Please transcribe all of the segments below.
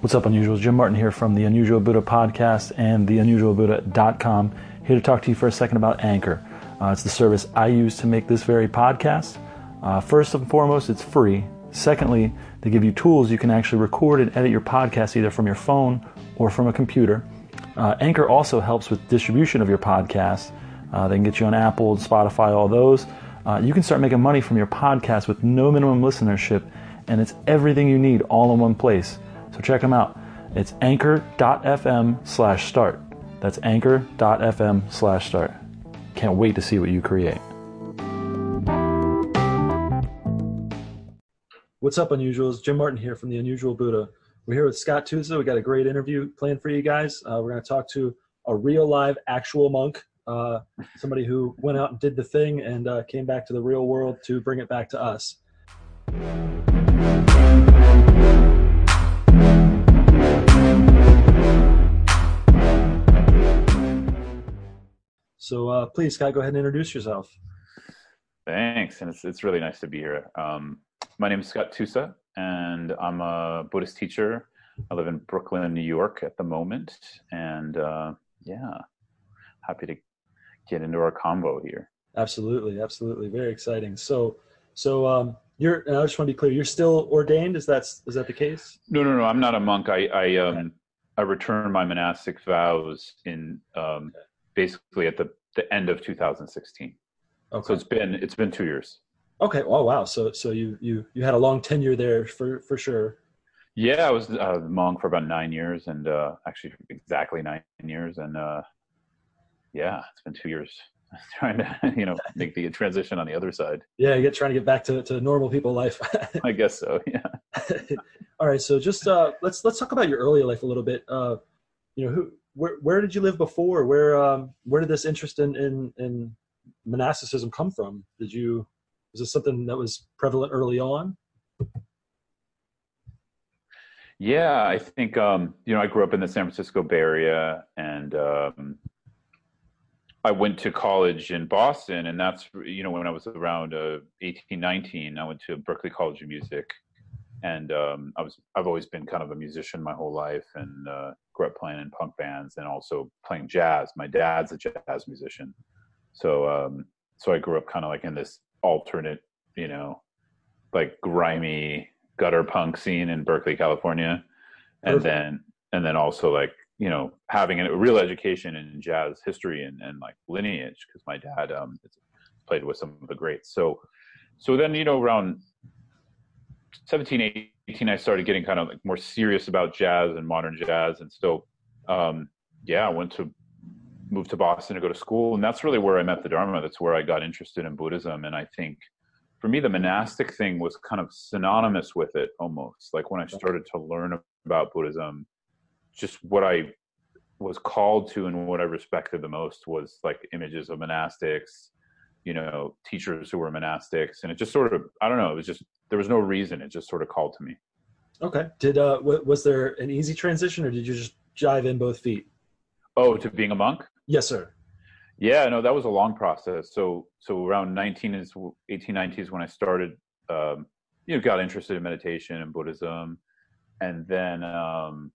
What's up, Unusuals? Jim Martin here from the Unusual Buddha podcast and theunusualbuddha.com. Here to talk to you for a second about Anchor. Uh, it's the service I use to make this very podcast. Uh, first and foremost, it's free. Secondly, they give you tools you can actually record and edit your podcast either from your phone or from a computer. Uh, Anchor also helps with distribution of your podcast. Uh, they can get you on Apple, and Spotify, all those. Uh, you can start making money from your podcast with no minimum listenership, and it's everything you need all in one place. So check them out. It's anchor.fm slash start. That's anchor.fm slash start. Can't wait to see what you create. What's up, Unusuals? Jim Martin here from the Unusual Buddha. We're here with Scott Tusa. We got a great interview planned for you guys. Uh, we're going to talk to a real live actual monk, uh, somebody who went out and did the thing and uh, came back to the real world to bring it back to us. So uh, please, Scott, go ahead and introduce yourself. Thanks, and it's it's really nice to be here. Um, my name is Scott Tusa, and I'm a Buddhist teacher. I live in Brooklyn, New York, at the moment, and uh, yeah, happy to get into our combo here. Absolutely, absolutely, very exciting. So, so um, you're. I just want to be clear. You're still ordained. Is that is that the case? No, no, no. I'm not a monk. I I um okay. I returned my monastic vows in um, okay basically at the, the end of 2016. Okay. So it's been it's been two years. Okay. Oh wow. So so you you you had a long tenure there for for sure. Yeah, I was a uh, monk for about nine years, and uh, actually exactly nine years, and uh, yeah, it's been two years trying to you know make the transition on the other side. Yeah, you get trying to get back to, to normal people life. I guess so. Yeah. All right, so just uh, let's let's talk about your early life a little bit. Uh, you know, who where where did you live before? Where um, where did this interest in, in in monasticism come from? Did you was this something that was prevalent early on? Yeah, I think um, you know I grew up in the San Francisco Bay Area, and um, I went to college in Boston, and that's you know when I was around uh, 18, 19, I went to Berklee College of Music, and um, I was I've always been kind of a musician my whole life, and uh, grew up playing in punk bands and also playing jazz. My dad's a jazz musician, so um, so I grew up kind of like in this alternate, you know, like grimy gutter punk scene in Berkeley, California, and Perfect. then and then also like you know having a real education in jazz history and, and like lineage because my dad um, played with some of the greats. So so then you know around 17, 18, I started getting kind of like more serious about jazz and modern jazz. And so, um, yeah, I went to move to Boston to go to school. And that's really where I met the Dharma. That's where I got interested in Buddhism. And I think for me, the monastic thing was kind of synonymous with it almost. Like when I started to learn about Buddhism, just what I was called to and what I respected the most was like images of monastics, you know, teachers who were monastics. And it just sort of, I don't know, it was just there was no reason. It just sort of called to me. Okay. Did uh was there an easy transition, or did you just jive in both feet? Oh, to being a monk? Yes, sir. Yeah, no, that was a long process. So so around 19 is 18, 19 is when I started. Um, you know, got interested in meditation and Buddhism, and then um,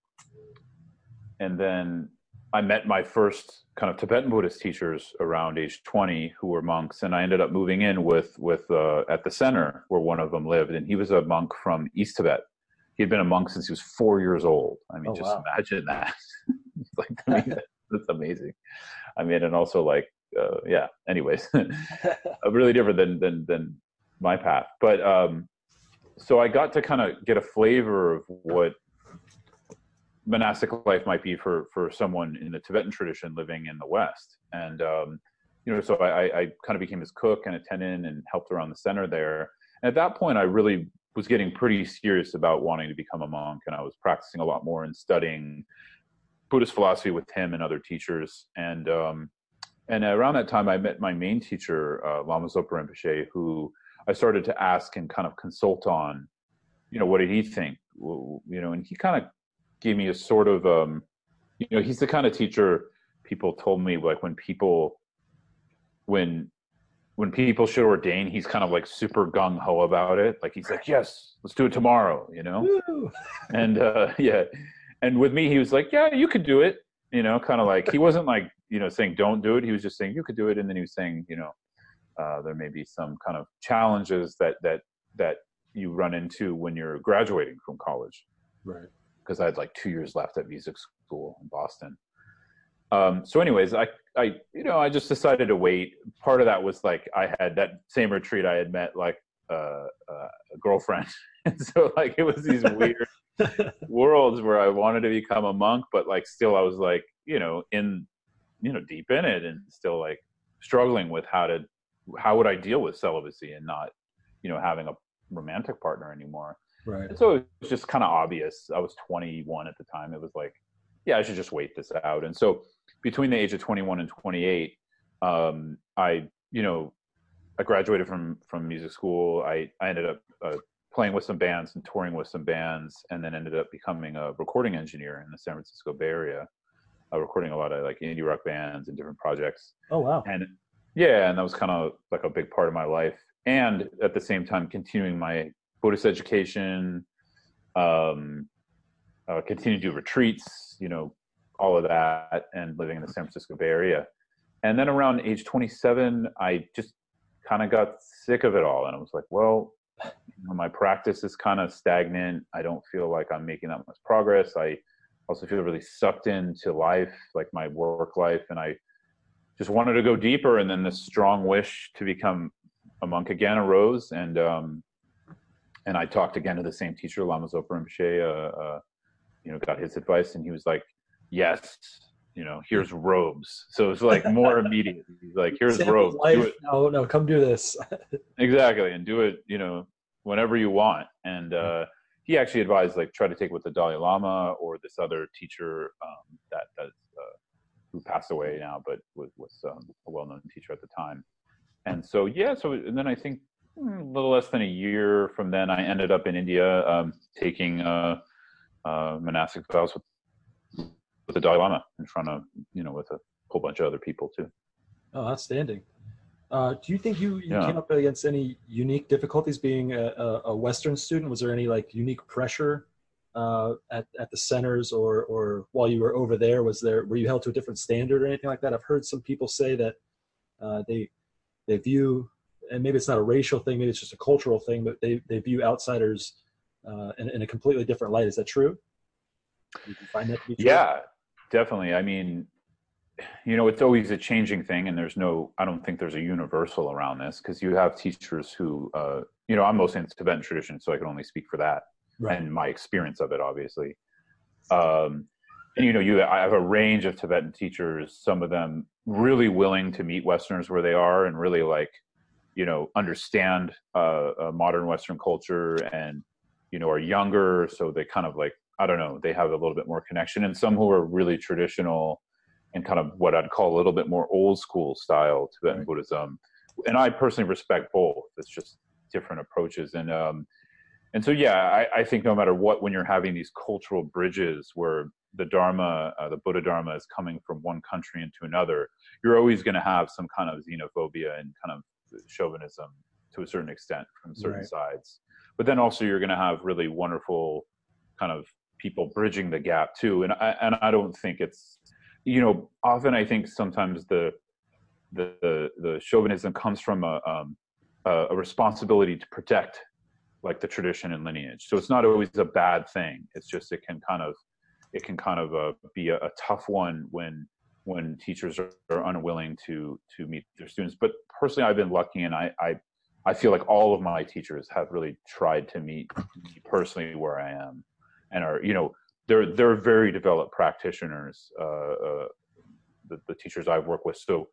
and then I met my first kind of Tibetan Buddhist teachers around age 20 who were monks, and I ended up moving in with with uh, at the center where one of them lived, and he was a monk from East Tibet. He had been a monk since he was four years old. I mean, oh, just wow. imagine that. like, I mean, that's amazing. I mean, and also like, uh, yeah. Anyways, really different than than than my path, but um, so I got to kind of get a flavor of what monastic life might be for for someone in the Tibetan tradition living in the West. And um, you know, so I, I kind of became his cook and attendant and helped around the center there. And at that point, I really was getting pretty serious about wanting to become a monk, and I was practicing a lot more and studying Buddhist philosophy with him and other teachers. And um, and around that time, I met my main teacher, uh, Lama Zopa Rinpoche, who I started to ask and kind of consult on, you know, what did he think? You know, and he kind of gave me a sort of um, you know he's the kind of teacher people told me like when people when when people should ordain, he's kind of like super gung ho about it. Like he's like, yes, let's do it tomorrow, you know? and uh, yeah. And with me, he was like, yeah, you could do it, you know, kind of like he wasn't like, you know, saying don't do it. He was just saying you could do it. And then he was saying, you know, uh, there may be some kind of challenges that, that, that you run into when you're graduating from college. Right. Because I had like two years left at music school in Boston. Um, so anyways, I, I, you know, I just decided to wait. Part of that was like, I had that same retreat. I had met like uh, uh, a girlfriend. and so like, it was these weird worlds where I wanted to become a monk, but like, still I was like, you know, in, you know, deep in it and still like struggling with how to, how would I deal with celibacy and not, you know, having a romantic partner anymore. Right. And so it was just kind of obvious. I was 21 at the time. It was like, yeah, I should just wait this out. And so between the age of 21 and 28, um, I, you know, I graduated from from music school. I I ended up uh, playing with some bands and touring with some bands, and then ended up becoming a recording engineer in the San Francisco Bay Area, uh, recording a lot of like indie rock bands and different projects. Oh wow! And yeah, and that was kind of like a big part of my life. And at the same time, continuing my Buddhist education, um, uh, continue to do retreats, you know, all of that, and living in the San Francisco Bay Area. And then around age 27, I just kind of got sick of it all, and I was like, well, my practice is kind of stagnant. I don't feel like I'm making that much progress. I also feel really sucked into life, like my work life, and I just wanted to go deeper. And then this strong wish to become a monk again arose, and um, and I talked again to the same teacher, Lama Zopa Rinpoche, uh, uh, you know, got his advice, and he was like, "Yes, you know, here's robes." So it's like more immediate. He's like, "Here's Sample robes. life. Do it No, no, come do this. exactly, and do it, you know, whenever you want." And uh, he actually advised like try to take it with the Dalai Lama or this other teacher um, that that uh, who passed away now, but was was um, a well-known teacher at the time. And so yeah, so and then I think a little less than a year from then, I ended up in India um, taking uh, uh, monastic vows with, with the Dalai Lama in front of you know with a whole bunch of other people too. Oh, outstanding. Uh, do you think you, you Yeah. came up against any unique difficulties being a, a, Western student? Was there any like unique pressure uh, at at the centers or or while you were over there? Was there were you held to a different standard or anything like that? I've heard some people say that uh, they they view and maybe it's not a racial thing, maybe it's just a cultural thing, but they they view outsiders uh, in, in a completely different light. Is that true? Find that to be true? Yeah, definitely. I mean, you know, it's always a changing thing, and there's no, I don't think there's a universal around this because you have teachers who, uh, you know, I'm mostly in Tibetan tradition, so I can only speak for that Right. and my experience of it, obviously. Um, and you know, you I have a range of Tibetan teachers. Some of them really willing to meet Westerners where they are, and really like, you know, understand uh, uh, modern Western culture, and you know, are younger, so they kind of like I don't know, they have a little bit more connection. And some who are really traditional and kind of what I'd call a little bit more old school style Tibetan Right. Buddhism. And I personally respect both. It's just different approaches. And um, and so yeah, I, I think no matter what, when you're having these cultural bridges where the Dharma, uh, the Buddha Dharma, is coming from one country into another, you're always going to have some kind of xenophobia and kind of chauvinism to a certain extent from certain Right. sides. But then also you're going to have really wonderful kind of people bridging the gap too. And I and I don't think it's you know often I think sometimes the the the, the chauvinism comes from a um, a responsibility to protect like the tradition and lineage. So it's not always a bad thing. It's just it can kind of it can kind of uh, be a, a tough one when when teachers are, are unwilling to to meet their students. But personally, I've been lucky, and I I I feel like all of my teachers have really tried to meet me personally where I am, and are you know they're they're very developed practitioners. Uh, uh, the, the teachers I've worked with, so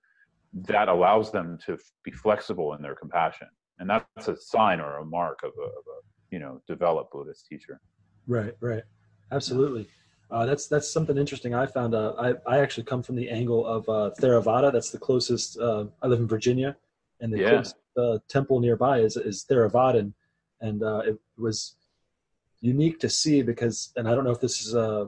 that allows them to be flexible in their compassion, and that's a sign or a mark of a, of a you know developed Buddhist teacher. Right, right, absolutely. Uh, that's that's something interesting. I found. Uh, I I actually come from the angle of uh, Theravada. That's the closest. Uh, I live in Virginia, and the Yeah. closest uh, temple nearby is is Theravada, and uh, it was unique to see because. And I don't know if this is. Uh,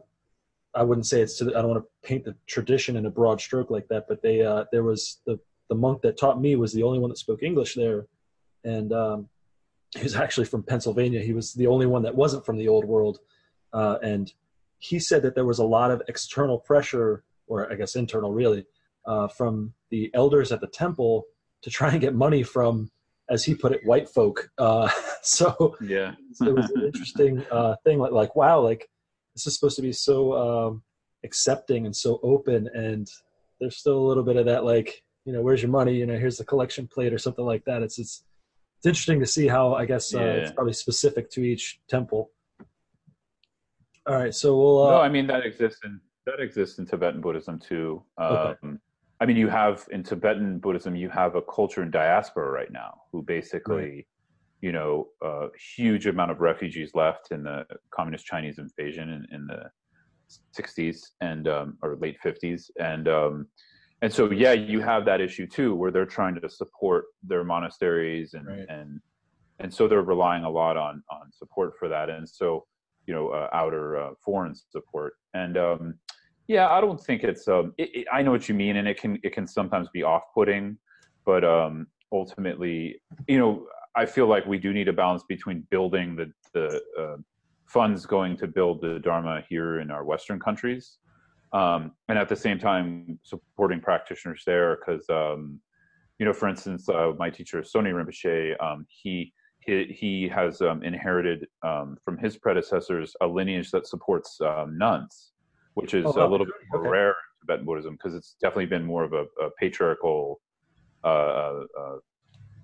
I wouldn't say it's. To the, I don't want to paint the tradition in a broad stroke like that, but they uh, there was the the monk that taught me was the only one that spoke English there, and um, he was actually from Pennsylvania. He was the only one that wasn't from the old world, uh, and he said that there was a lot of external pressure, or I guess internal, really, uh, from the elders at the temple to try and get money from, as he put it, white folk. Uh, so yeah, it was an interesting uh, thing. Like, like, wow, like this is supposed to be so um, accepting and so open, and there's still a little bit of that, like, you know, where's your money? You know, here's the collection plate or something like that. It's it's it's interesting to see how I guess uh, yeah. it's probably specific to each temple. All right, so we'll. Uh, no, I mean that exists in that exists in Tibetan Buddhism too. Um, okay. I mean, you have in Tibetan Buddhism, you have a culture in diaspora right now who basically, right. you know, a huge amount of refugees left in the communist Chinese invasion in, in the 60s and um, or late 50s, and um, and so yeah, you have that issue too, where they're trying to support their monasteries and right. and and so they're relying a lot on on support for that, and so you know, uh, outer uh, foreign support, and um, yeah, I don't think it's. Um, it, it, I know what you mean, and it can it can sometimes be off-putting, but um, ultimately, you know, I feel like we do need a balance between building the the uh, funds going to build the Dharma here in our Western countries, um, and at the same time supporting practitioners there. Because um, you know, for instance, uh, my teacher Tsoknyi Rinpoche, um, he he, he has um, inherited um, from his predecessors a lineage that supports um, nuns which is oh, a little bit okay. rare in Tibetan Buddhism because it's definitely been more of a, a patriarchal. Uh, uh, uh,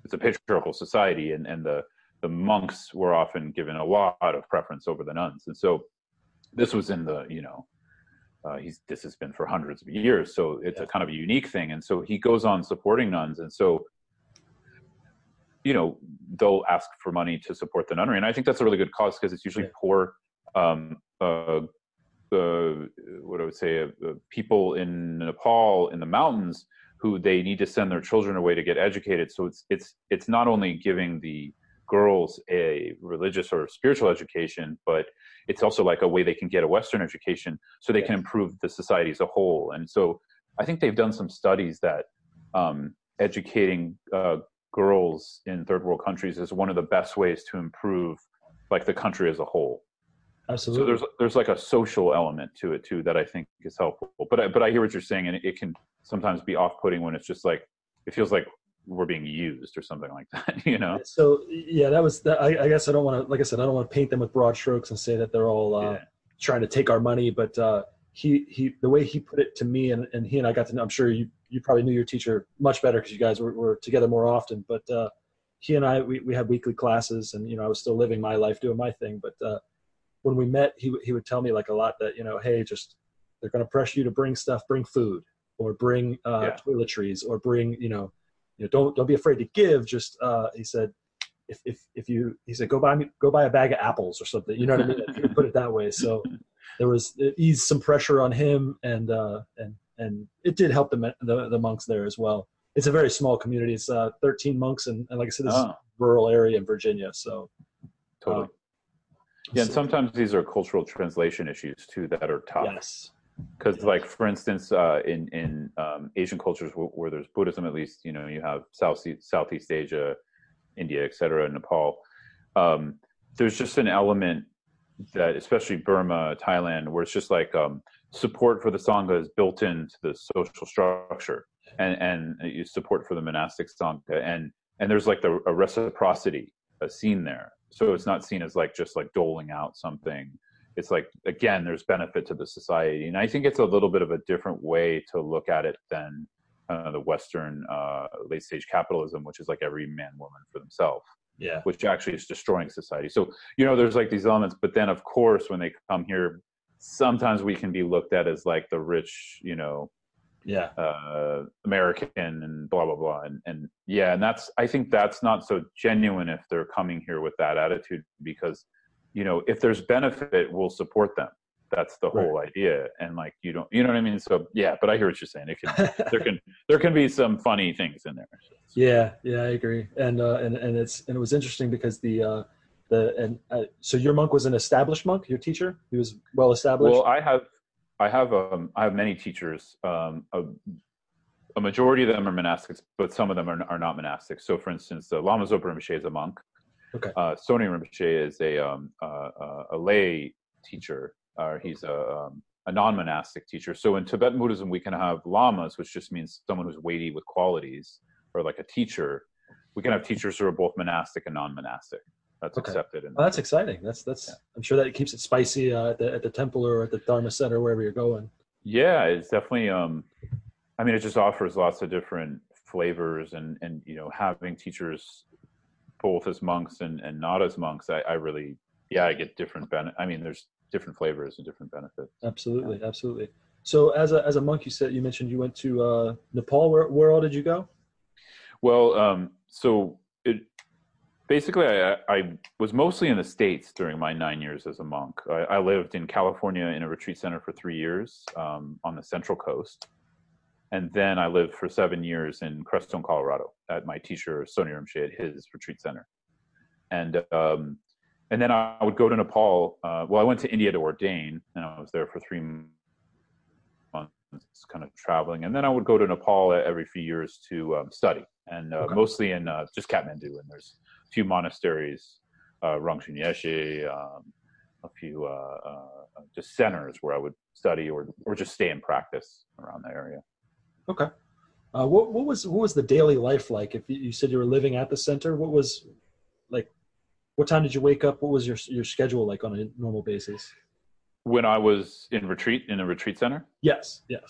it's a patriarchal society, and and the the monks were often given a lot of preference over the nuns, and so this was in the you know. Uh, he's this has been for hundreds of years, so it's yeah. a kind of a unique thing. And so he goes on supporting nuns, and so you know they'll ask for money to support the nunnery, and I think that's a really good cause because it's usually yeah. poor um, uh, uh, what I would say, uh, uh, people in Nepal in the mountains who they need to send their children away to get educated. So it's it's it's not only giving the girls a religious or spiritual education, but it's also like a way they can get a Western education so they yes. can improve the society as a whole. And so I think they've done some studies that um, educating uh, girls in third world countries is one of the best ways to improve like the country as a whole. Absolutely. So there's there's like a social element to it too that I think is helpful. But I, but I hear what you're saying, and it, can sometimes be off-putting when it's just like it feels like we're being used or something like that. You know. So yeah, that was that. I, I guess I don't want to, like I said, I don't want to paint them with broad strokes and say that they're all uh, yeah. trying to take our money. But uh, he he, the way he put it to me, and, and he and I got to know. I'm sure you you probably knew your teacher much better because you guys were, were together more often. But uh, he and I we we had weekly classes, and you know I was still living my life doing my thing, but uh, when we met, he he would tell me like a lot that you know, hey, just they're going to pressure you to bring stuff, bring food, or bring uh, yeah. toiletries, or bring you know, you know, don't don't be afraid to give. Just uh, he said, if if if you he said go buy me go buy a bag of apples or something. You know what I mean? Put it that way. So there was it eased some pressure on him, and uh, and and it did help the, the the monks there as well. It's a very small community. It's uh, 13 monks, and, and like I said, this oh. rural area in Virginia. So totally. Um, yeah, and sometimes these are cultural translation issues too that are tough. Yes. Because, like for instance, uh, in in um, Asian cultures where, where, there's Buddhism, at least you know you have South Southeast Asia, India, etc., Nepal. Um, there's just an element that, especially Burma, Thailand, where it's just like um, support for the sangha is built into the social structure, and and support for the monastic sangha, and and there's like the a reciprocity a scene there. So it's not seen as like just like doling out something. It's like again there's benefit to the society. And i think it's a little bit of a different way to look at it than uh, the western uh, late stage capitalism which is like every man woman for themselves yeah. which actually is destroying society. So you know there's like these elements but then of course when they come here sometimes we can be looked at as like the rich you know yeah. uh, american and blah blah blah and, and yeah and that's i think that's not so genuine if they're coming here with that attitude because you know if there's benefit we'll support them that's the whole right. idea and like you don't you know what i mean so yeah but i hear what you're saying it can there can there can be some funny things in there yeah yeah i agree and uh and and it's and it was interesting because the uh the and uh, so your monk was an established monk your teacher he was well established well i have I have um, I have many teachers. Um, a, a majority of them are monastics, but some of them are, are not monastics. So, for instance, uh, Lama Zopa Rinpoche is a monk. Okay. Uh, Tsoknyi Rinpoche is a um, uh, uh, a lay teacher. Uh, he's a um, a non-monastic teacher. So in Tibetan Buddhism, we can have lamas, which just means someone who's weighty with qualities, or like a teacher. We can have teachers who are both monastic and non-monastic. That's Okay. accepted. In Well, that's exciting. That's that's. Yeah. I'm sure that it keeps it spicy uh, at the at the temple or at the Dharma Center wherever you're going. Yeah, it's definitely. Um, I mean, it just offers lots of different flavors, and and you know, having teachers both as monks and and not as monks, I, I really, yeah, I get different benefit. I mean, there's different flavors and different benefits. Absolutely, absolutely. So as a as a monk, you said you mentioned you went to uh, Nepal. Where where all did you go? Well, um, so it basically, I, I was mostly in the states during my nine years as a monk. I, I lived in California in a retreat center for three years um, on the Central Coast, and then I lived for seven years in Crestone, Colorado, at my teacher Tsoknyi Rinpoche at his retreat center, and um, and then I would go to Nepal. Uh, well, I went to India to ordain, and I was there for three months, kind of traveling, and then I would go to Nepal every few years to um, study, and uh, Okay. mostly in uh, just Kathmandu, and there's a few monasteries, uh, um, a few uh, uh, just centers where I would study or or just stay and practice around the area. Okay. Uh, what what was what was the daily life like? If you, you said you were living at the center, what was like? What time did you wake up? What was your your schedule like on a normal basis? When I was in retreat in a retreat center, Yes, yes.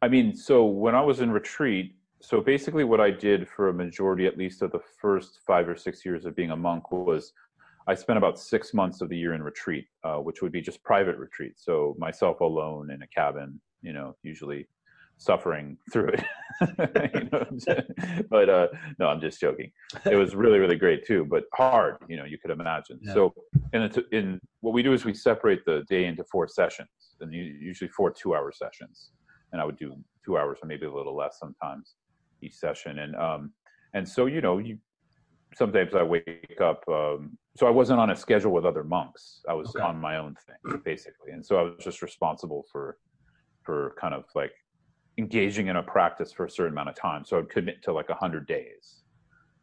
I mean, so when I was in retreat, so basically what I did for a majority, at least of the first five or six years of being a monk, was I spent about six months of the year in retreat, uh, which would be just private retreat. So myself alone in a cabin, you know, usually suffering through it. You know, but uh, no, I'm just joking. It was really, really great too, but hard, you know, you could imagine. Yeah. So and t- in what we do is we separate the day into four sessions, and usually four two-hour sessions and I would do two hours or maybe a little less sometimes each session. And um, and so you know, you sometimes I wake up. Um, so I wasn't on a schedule with other monks. I was Okay. on my own thing basically, and so I was just responsible for for kind of like engaging in a practice for a certain amount of time. So I'd commit to like a hundred days,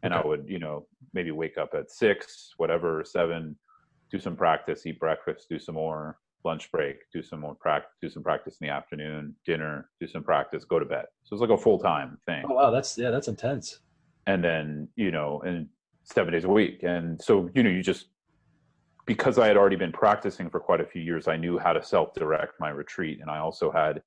and I would you know maybe wake up at six, whatever, seven, do some practice, eat breakfast, do some more lunch break, do some more practice, do some practice in the afternoon, dinner, do some practice, go to bed. So it's like a full time thing, Oh wow, that's yeah, that's intense. and then you know, and seven days a week, and so you know, you just because I had already been practicing for quite a few years, I knew how to self direct my retreat, and I also had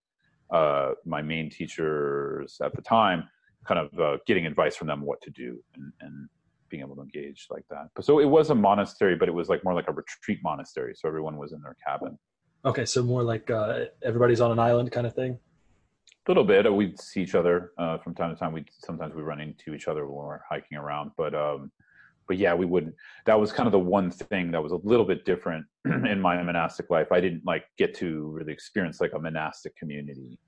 uh, my main teachers at the time kind of uh, getting advice from them what to do and, and being able to engage like that. But so it was a monastery, but it was like more like a retreat monastery. So everyone was in their cabin. Okay, so more like uh, everybody's on an island kind of thing. A little bit. We'd see each other uh, from time to time. We sometimes we run into each other when we're hiking around, but um, but yeah, we wouldn't. That was kind of the one thing that was a little bit different in my monastic life. I didn't like get to really experience like a monastic community,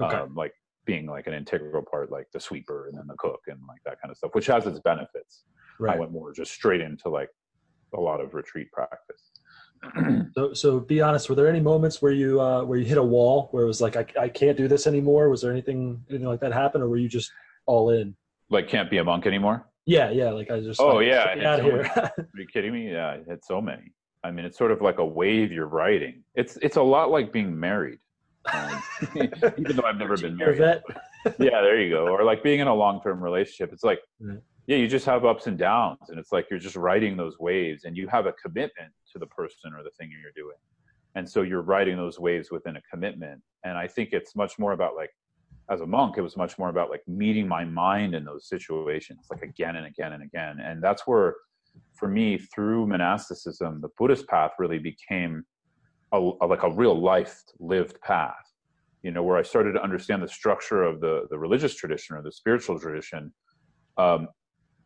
Okay. um, like being like an integral part, like the sweeper and then the cook and like that kind of stuff, which has its benefits. I went more just straight into like a lot of retreat practice. So so be honest. Were there any moments where you uh, where you hit a wall where it was like I, I can't do this anymore? Was there anything anything like that happen, or were you just all in? like, can't be a monk anymore. Yeah, yeah. Like I just. Oh, like, yeah, out of here. Are you kidding me? Yeah, I had so many. I mean, it's sort of like a wave you're riding. It's it's a lot like being married, um, even though I've never been married. Yeah, there you go. Or like being in a long term relationship. It's like, Yeah. yeah, you just have ups and downs, and it's like you're just riding those waves, and you have a commitment to the person or the thing you're doing, and so you're riding those waves within a commitment. And I think it's much more about like, as a monk, it was much more about like meeting my mind in those situations, like again and again and again, and that's where for me through monasticism the buddhist path really became a, a- like a real life lived path. You know where i started to understand the structure of the the religious tradition or the spiritual tradition um,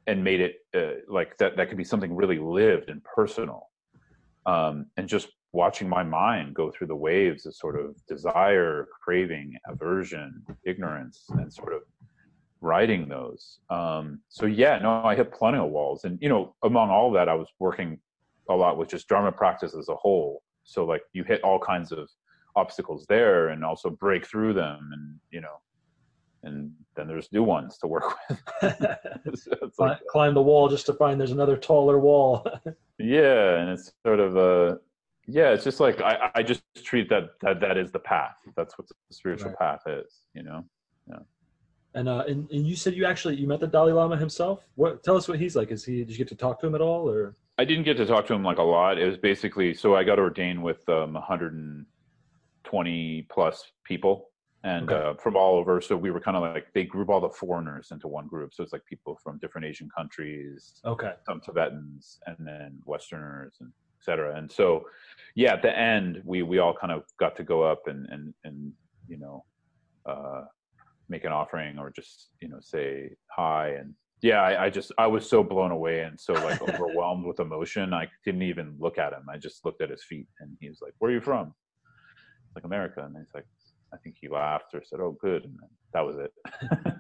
and made it uh, like that that could be something really lived and personal. Um, and just watching my mind go through the waves of sort of desire craving aversion ignorance and sort of writing those. Um, so yeah, no, I hit plenty of walls, and you know, among all that, I was working a lot with just Dharma practice as a whole. So like, you hit all kinds of obstacles there, and also break through them, and you know, and then there's new ones to work with. so like, climb the wall just to find there's another taller wall. yeah, and it's sort of a yeah, it's just like I, I just treat that that that is the path. That's what the spiritual right. path is, you know. Yeah. And uh, and, and you said you actually you met the Dalai Lama himself. What? Tell us what he's like. Is he? Did you get to talk to him at all, or? I didn't get to talk to him like a lot. It was basically so I got ordained with um, 120 plus people, and okay. uh, from all over. So we were kind of like they group all the foreigners into one group. So it's like people from different Asian countries, okay, some Tibetans, and then Westerners, and etc. And so, yeah, at the end we we all kind of got to go up and and and you know. Uh, make an offering or just you know say hi and yeah I, I, just i was so blown away and so like overwhelmed with emotion i didn't even look at him i just looked at his feet and he was like where are you from like america and he's like i think he laughed or said oh good and that was it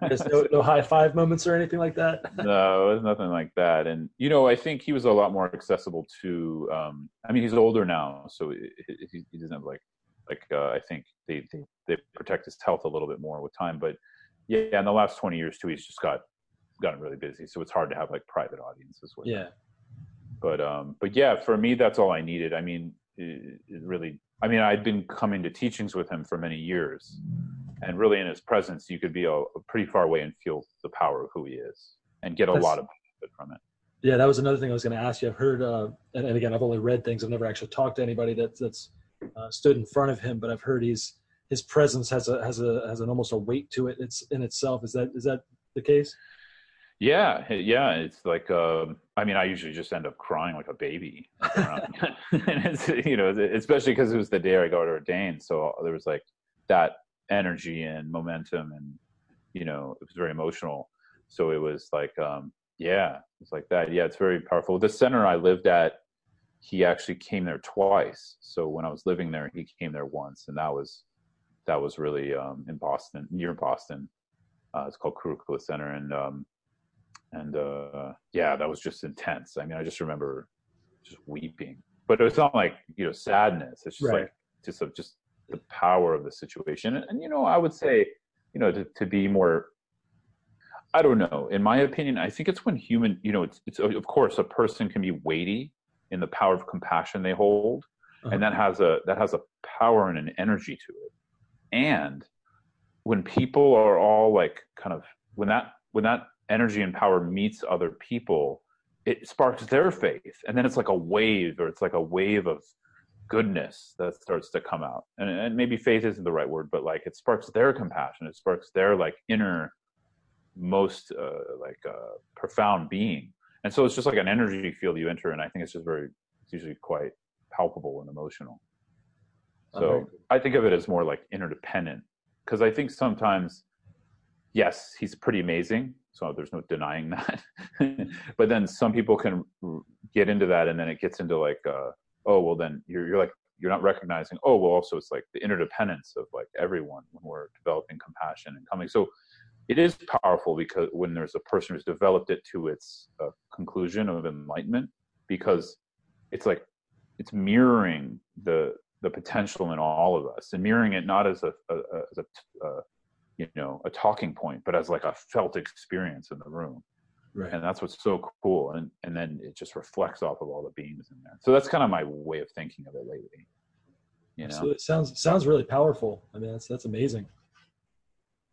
there's no, no high five moments or anything like that no it was nothing like that and you know i think he was a lot more accessible to um i mean he's older now so he, he doesn't have like like uh, I think they, they they protect his health a little bit more with time. But yeah, in the last twenty years too, he's just got gotten really busy, so it's hard to have like private audiences with. Yeah. Him. But um, but yeah, for me, that's all I needed. I mean, it, it really. I mean, I'd been coming to teachings with him for many years, and really in his presence, you could be a, a pretty far away and feel the power of who he is, and get a that's, lot of benefit from it. Yeah, that was another thing I was going to ask you. I've heard, uh, and, and, again, I've only read things. I've never actually talked to anybody that, that's uh, stood in front of him, but I've heard he's his presence has a has a has an almost a weight to it. It's in itself. Is that is that the case? Yeah, yeah. It's like um, I mean, I usually just end up crying like a baby, and it's you know, especially because it was the day I got ordained, so there was like that energy and momentum, and you know, it was very emotional. So it was like, um, yeah, it's like that. Yeah, it's very powerful. The center I lived at he actually came there twice. So when I was living there, he came there once, and that was that was really um, in Boston, near Boston. Uh, it's called Kurukulla Center, and um, and uh, yeah, that was just intense. I mean, I just remember just weeping, but it's not like you know sadness. It's just right. like just of just the power of the situation. And, and you know, I would say, you know, to, to be more I don't know. In my opinion, I think it's when human, you know, it's, it's of course a person can be weighty in the power of compassion they hold uh-huh. and that has a that has a power and an energy to it and when people are all like kind of when that when that energy and power meets other people it sparks their faith. And then it's like a wave or it's like a wave of goodness that starts to come out. And, and maybe faith isn't the right word but like it sparks their compassion. It sparks their like inner most uh, like uh, profound being. And so it's just like an energy field you enter and i think it's just very it's usually quite palpable and emotional. So i think of it as more like interdependent because i think sometimes yes he's pretty amazing so there's no denying that. But then some people can get into that and then it gets into like uh, oh well then you're, you're like you're not recognizing oh well also it's like the interdependence of like everyone when we're developing compassion and coming. So it is powerful because when there's a person who's developed it to its uh, conclusion of enlightenment because it's like it's mirroring the the potential in all of us and mirroring it not as a, a, a as a uh, you know a talking point but as like a felt experience in the room right. and that's what's so cool and and then it just reflects off of all the beings in there so that's kind of my way of thinking of it lately you know so it sounds sounds really powerful i mean that's that's amazing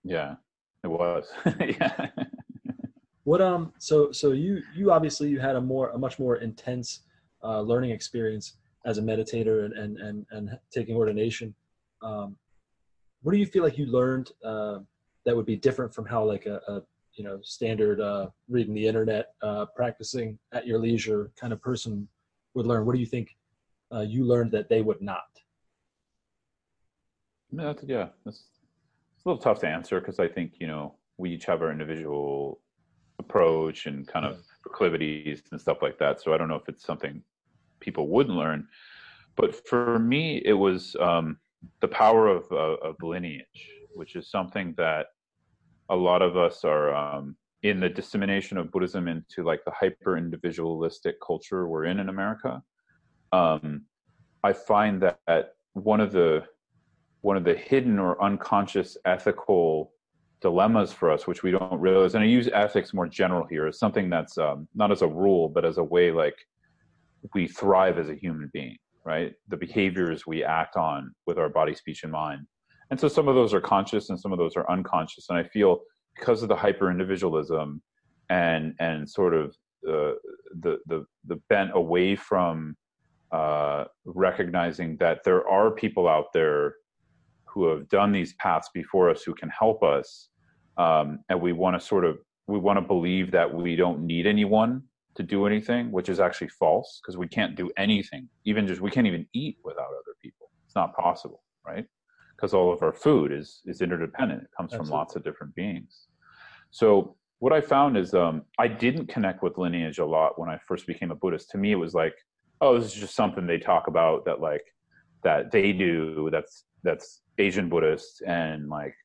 yeah it was. yeah. What um so so you you obviously you had a more a much more intense uh, learning experience as a meditator and and and, and taking ordination. Um, what do you feel like you learned uh, that would be different from how like a, a you know standard uh, reading the internet, uh, practicing at your leisure kind of person would learn? What do you think uh, you learned that they would not? That's, yeah, that's it's a little tough to answer because I think you know we each have our individual approach and kind of proclivities and stuff like that. So I don't know if it's something people would learn, but for me, it was um, the power of, uh, of lineage, which is something that a lot of us are um, in the dissemination of Buddhism into like the hyper individualistic culture we're in in America. Um, I find that one of the one of the hidden or unconscious ethical dilemmas for us, which we don't realize. And I use ethics more general here as something that's um, not as a rule, but as a way like we thrive as a human being, right? The behaviors we act on with our body, speech, and mind. And so some of those are conscious and some of those are unconscious. And I feel because of the hyper individualism and and sort of uh, the the the bent away from uh, recognizing that there are people out there who have done these paths before us who can help us um, and we want to sort of we want to believe that we don't need anyone to do anything which is actually false because we can't do anything. Even just we can't even eat without other people. It's not possible right? Because all of our food is is interdependent. It comes Absolutely. from lots of different beings. So what i found is um, i didn't connect with lineage a lot when i first became a buddhist. To me it was like oh this is just something they talk about that like that they do that's that's asian buddhist and like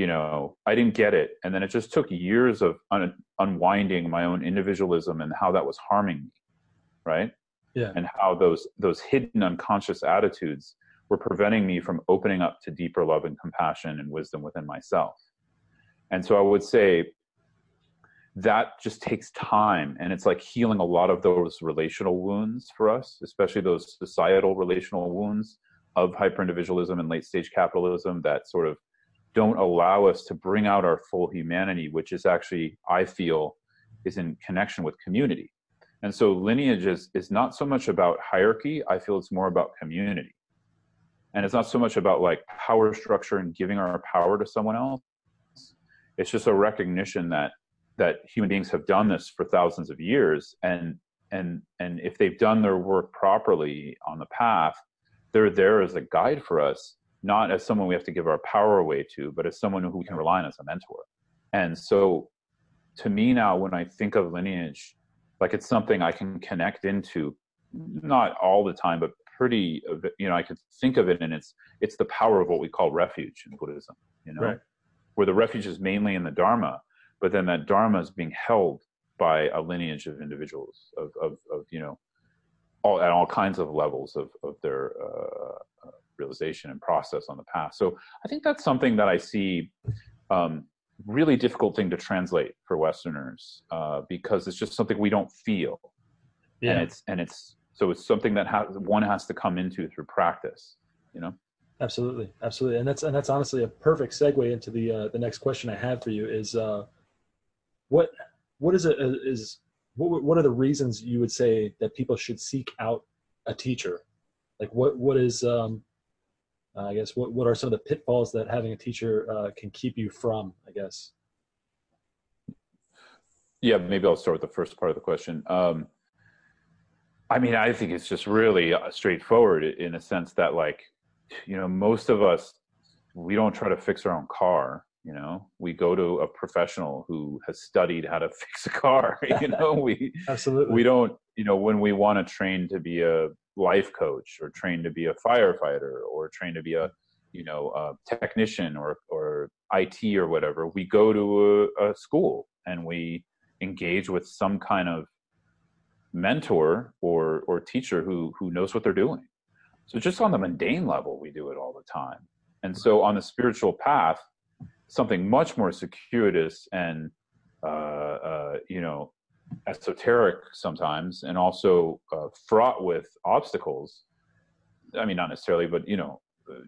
you know i didn't get it. And then it just took years of un- unwinding my own individualism and how that was harming me right? Yeah. And how those those hidden unconscious attitudes were preventing me from opening up to deeper love and compassion and wisdom within myself. And so i would say that just takes time. And it's like healing a lot of those relational wounds for us especially those societal relational wounds of hyper individualism and late stage capitalism that sort of don't allow us to bring out our full humanity, which is actually, I feel, is in connection with community. And so lineage is, is not so much about hierarchy. I feel it's more about community. And it's not so much about like power structure and giving our power to someone else. It's just a recognition that that human beings have done this for thousands of years and and and if they've done their work properly on the path, they're there as a guide for us not as someone we have to give our power away to, but as someone who we can rely on as a mentor. And so to me now, when I think of lineage, like it's something I can connect into, not all the time, but pretty, you know, I could think of it and it's, it's the power of what we call refuge in Buddhism, you know, right. where the refuge is mainly in the Dharma, but then that Dharma is being held by a lineage of individuals of, of, of you know, all at all kinds of levels of, of their uh, realization and process on the path. So I think that's something that I see um, really difficult thing to translate for Westerners uh, because it's just something we don't feel, yeah. and it's and it's so it's something that has, one has to come into through practice, you know. Absolutely, absolutely, and that's and that's honestly a perfect segue into the uh, the next question I have for you is uh, what what is it uh, what what are the reasons you would say that people should seek out a teacher like what what is um uh, I guess what what are some of the pitfalls that having a teacher uh, can keep you from? I guess. Yeah, maybe I'll start with the first part of the question. Um, I mean, I think it's just really uh, straightforward in a sense that, like, you know, most of us we don't try to fix our own car. You know, we go to a professional who has studied how to fix a car. You know, we absolutely we don't. You know, when we want to train to be a life coach or trained to be a firefighter or trained to be a you know a technician or or IT or whatever we go to a, a school and we engage with some kind of mentor or or teacher who who knows what they're doing. So just on the mundane level we do it all the time. And so on the spiritual path something much more circuitous and uh, uh, you know esoteric sometimes and also uh, fraught with obstacles. I mean not necessarily but you know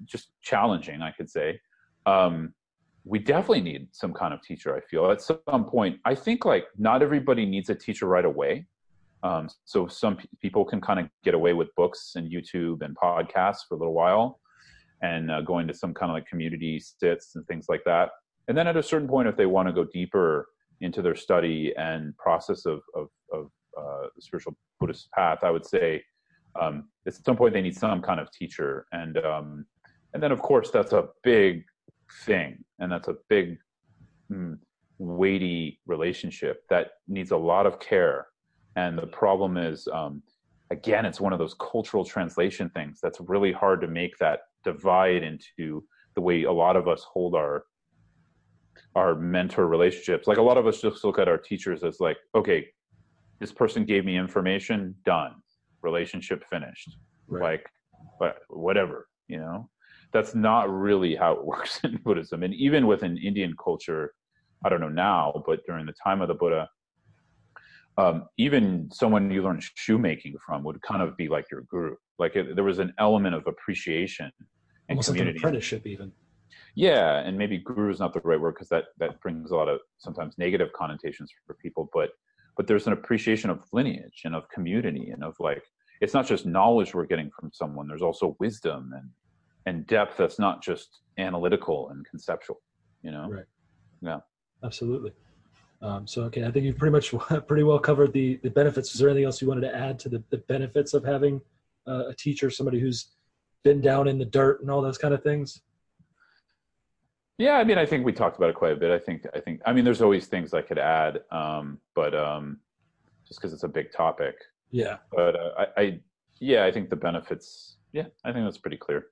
just challenging i could say. Um, we definitely need some kind of teacher i feel. At some point i think like not everybody needs a teacher right away. Um, so some p- people can kind of get away with books and youtube and podcasts for a little while and uh, going to some kind of like community sits and things like that. And then at a certain point if they want to go deeper into their study and process of, of, of uh, the spiritual Buddhist path, I would say um, at some point they need some kind of teacher, and um, and then of course that's a big thing, and that's a big mm, weighty relationship that needs a lot of care. And the problem is, um, again, it's one of those cultural translation things that's really hard to make that divide into the way a lot of us hold our our mentor relationships like a lot of us just look at our teachers as like okay this person gave me information done relationship finished right. like but whatever you know that's not really how it works in Buddhism. And even within Indian culture, I don't know now, but during the time of the Buddha, um, even someone you learn shoemaking from would kind of be like your guru. Like it, there was an element of appreciation and Almost community. like an apprenticeship, even. Yeah, and maybe guru is not the right word because that that brings a lot of sometimes negative connotations for people. But but there's an appreciation of lineage and of community and of like it's not just knowledge we're getting from someone. There's also wisdom and and depth that's not just analytical and conceptual. You know. Right. Yeah. Absolutely. Um, so okay, I think you've pretty much pretty well covered the the benefits. Is there anything else you wanted to add to the, the benefits of having uh, a teacher, somebody who's been down in the dirt and all those kind of things? Yeah, I mean, I think we talked about it quite a bit. I think, I think, I mean, there's always things I could add, um, but um, just because it's a big topic. Yeah. But uh, I, I, yeah, I think the benefits. Yeah, I think that's pretty clear.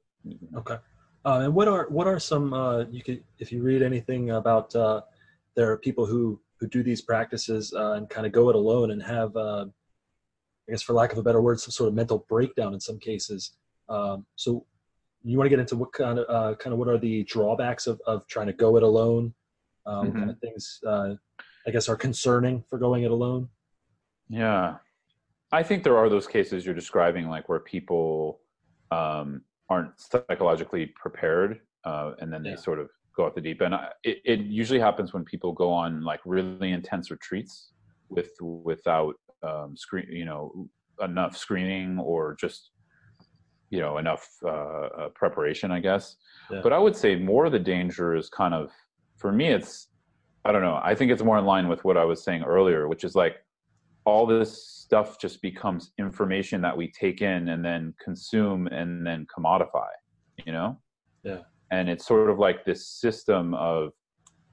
Okay. Uh, and what are what are some uh, you could if you read anything about uh, there are people who who do these practices uh, and kind of go it alone and have uh, I guess for lack of a better word some sort of mental breakdown in some cases. Um, so you want to get into what kind of uh, kind of what are the drawbacks of, of trying to go it alone? Uh, What kind of things uh, I guess are concerning for going it alone? Yeah, I think there are those cases you're describing, like where people um, aren't psychologically prepared, uh, and then they Yeah. sort of go off the deep end. I- It, it usually happens when people go on like really intense retreats with without um, screen, you know, enough screening or just you know enough uh, uh, preparation, I guess. Yeah. But I would say more of the danger is kind of for me. It's I don't know. I think it's more in line with what I was saying earlier, which is like all this stuff just becomes information that we take in and then consume and then commodify, you know? Yeah. And it's sort of like this system of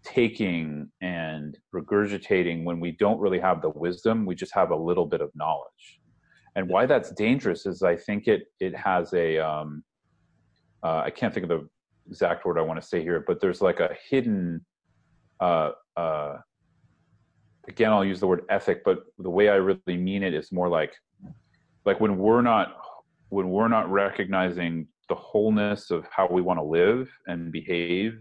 taking and regurgitating when we don't really have the wisdom, we just have a little bit of knowledge. And why that's dangerous is I think it it has a um uh, I can't think of the exact word I want to say here, but there's like a hidden uh uh again i'll use the word ethic but the way i really mean it is more like like when we're not when we're not recognizing the wholeness of how we want to live and behave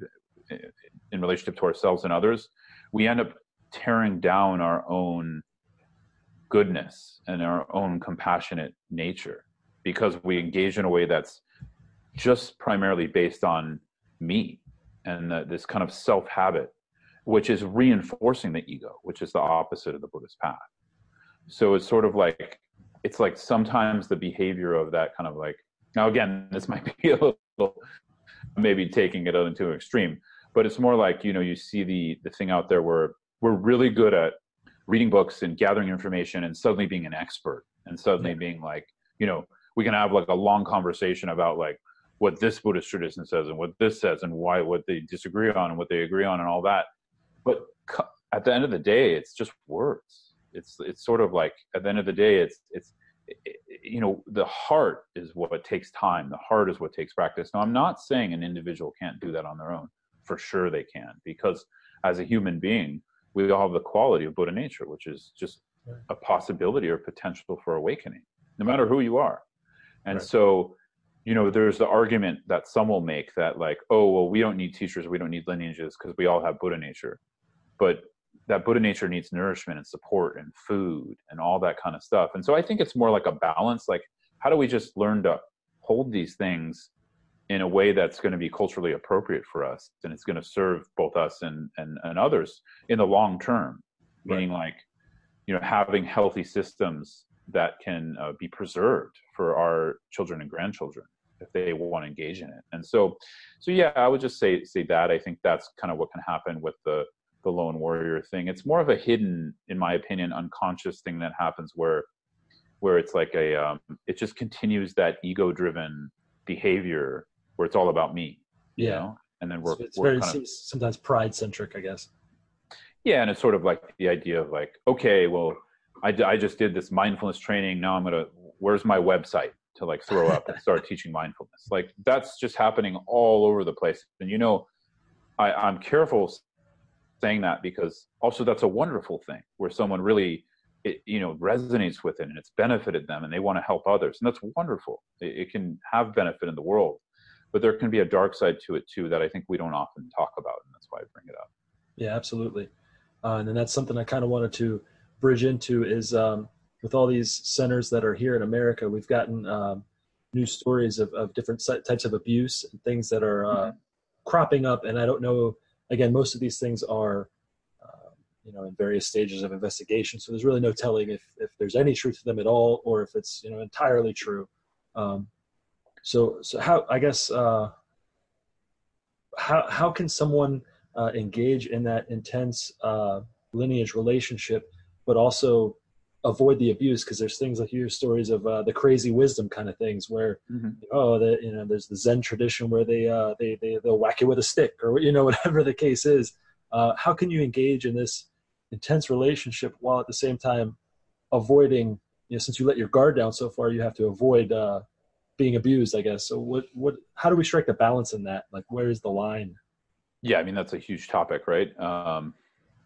in relationship to ourselves and others we end up tearing down our own goodness and our own compassionate nature because we engage in a way that's just primarily based on me and the, this kind of self habit which is reinforcing the ego, which is the opposite of the Buddhist path. So it's sort of like it's like sometimes the behavior of that kind of like now again, this might be a little maybe taking it into an extreme, but it's more like you know you see the the thing out there where we're really good at reading books and gathering information and suddenly being an expert and suddenly Yeah. being like you know we can have like a long conversation about like what this Buddhist tradition says and what this says and why what they disagree on and what they agree on and all that. But at the end of the day it's just words. It's it's sort of like at the end of the day it's it's it- you know the heart is what takes time. The heart is what takes practice. Now i'm not saying an individual can't do that on their own. For sure they can. Because as a human being we all have the quality of buddha nature which is just a possibility or potential for awakening no matter who you are. And Right. so you know there's the argument that some will make that like oh well we don't need teachers we don't need lineages because we all have buddha nature. But that buddha nature needs nourishment and support and food and all that kind of stuff. And so i think it's more like a balance like how do we just learn to hold these things in a way that's going to be culturally appropriate for us and it's going to serve both us and and, and others in the long term. Right. meaning like you know having healthy systems that can uh, be preserved for our children and grandchildren if they want to engage in it. And so so yeah i would just say say that. I think that's kind of what can happen with the the lone warrior thing. It's more of a hidden in my opinion unconscious thing that happens where where it's like a um, it just continues that ego driven behavior where it's all about me you Yeah. know? And then we're, It's, it's we're very kind of sometimes pride centric, I guess. yeah and it's sort of like the idea of like okay well I, I just did this mindfulness training. Now i'm gonna where's my website to like throw up and start teaching mindfulness? Like that's just happening all over the place. And you know I, i'm careful saying that because also that's a wonderful thing where someone really it, you know resonates with it and it's benefited them and they want to help others. And that's wonderful. It, it can have benefit in the world but there can be a dark side to it too that I think we don't often talk about, and that's why I bring it up. Yeah, absolutely. Uh, and then that's something I kind of wanted to bridge into is um, with all these centers that are here in America, we've gotten um, news stories of, of different types of abuse and things that are uh, mm-hmm. cropping up. And I don't know, again, most of these things are, uh, you know, in various stages of investigation. So there's really no telling if, if there's any truth to them at all, or if it's, you know, entirely true. Um, so, so how, I guess, uh, how, how can someone uh, engage in that intense uh, lineage relationship, but also avoid the abuse because there's things like your stories of uh, the crazy wisdom kind of things where mm-hmm. oh the, you know there's the Zen tradition where they uh, they they they'll whack you with a stick or you know whatever the case is. Uh, how can you engage in this intense relationship while at the same time avoiding you know since you let your guard down so far you have to avoid uh, being abused I guess. So what what how do we strike the balance in that? Like where is the line? Yeah, I mean that's a huge topic, right? Um,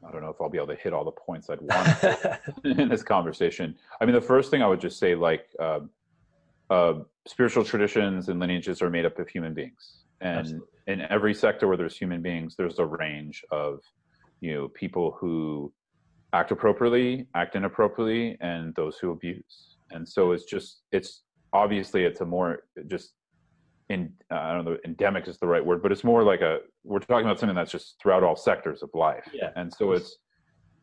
I don't know if I'll be able to hit all the points I'd want in this conversation. I mean, the first thing I would just say, like, uh, uh, spiritual traditions and lineages are made up of human beings, and Absolutely. in every sector where there's human beings, there's a range of, you know, people who act appropriately, act inappropriately, and those who abuse. And so it's just, it's obviously it's a more just in uh, I don't know endemic is the right word, but it's more like a we're talking about something that's just throughout all sectors of life. Yeah. And so it's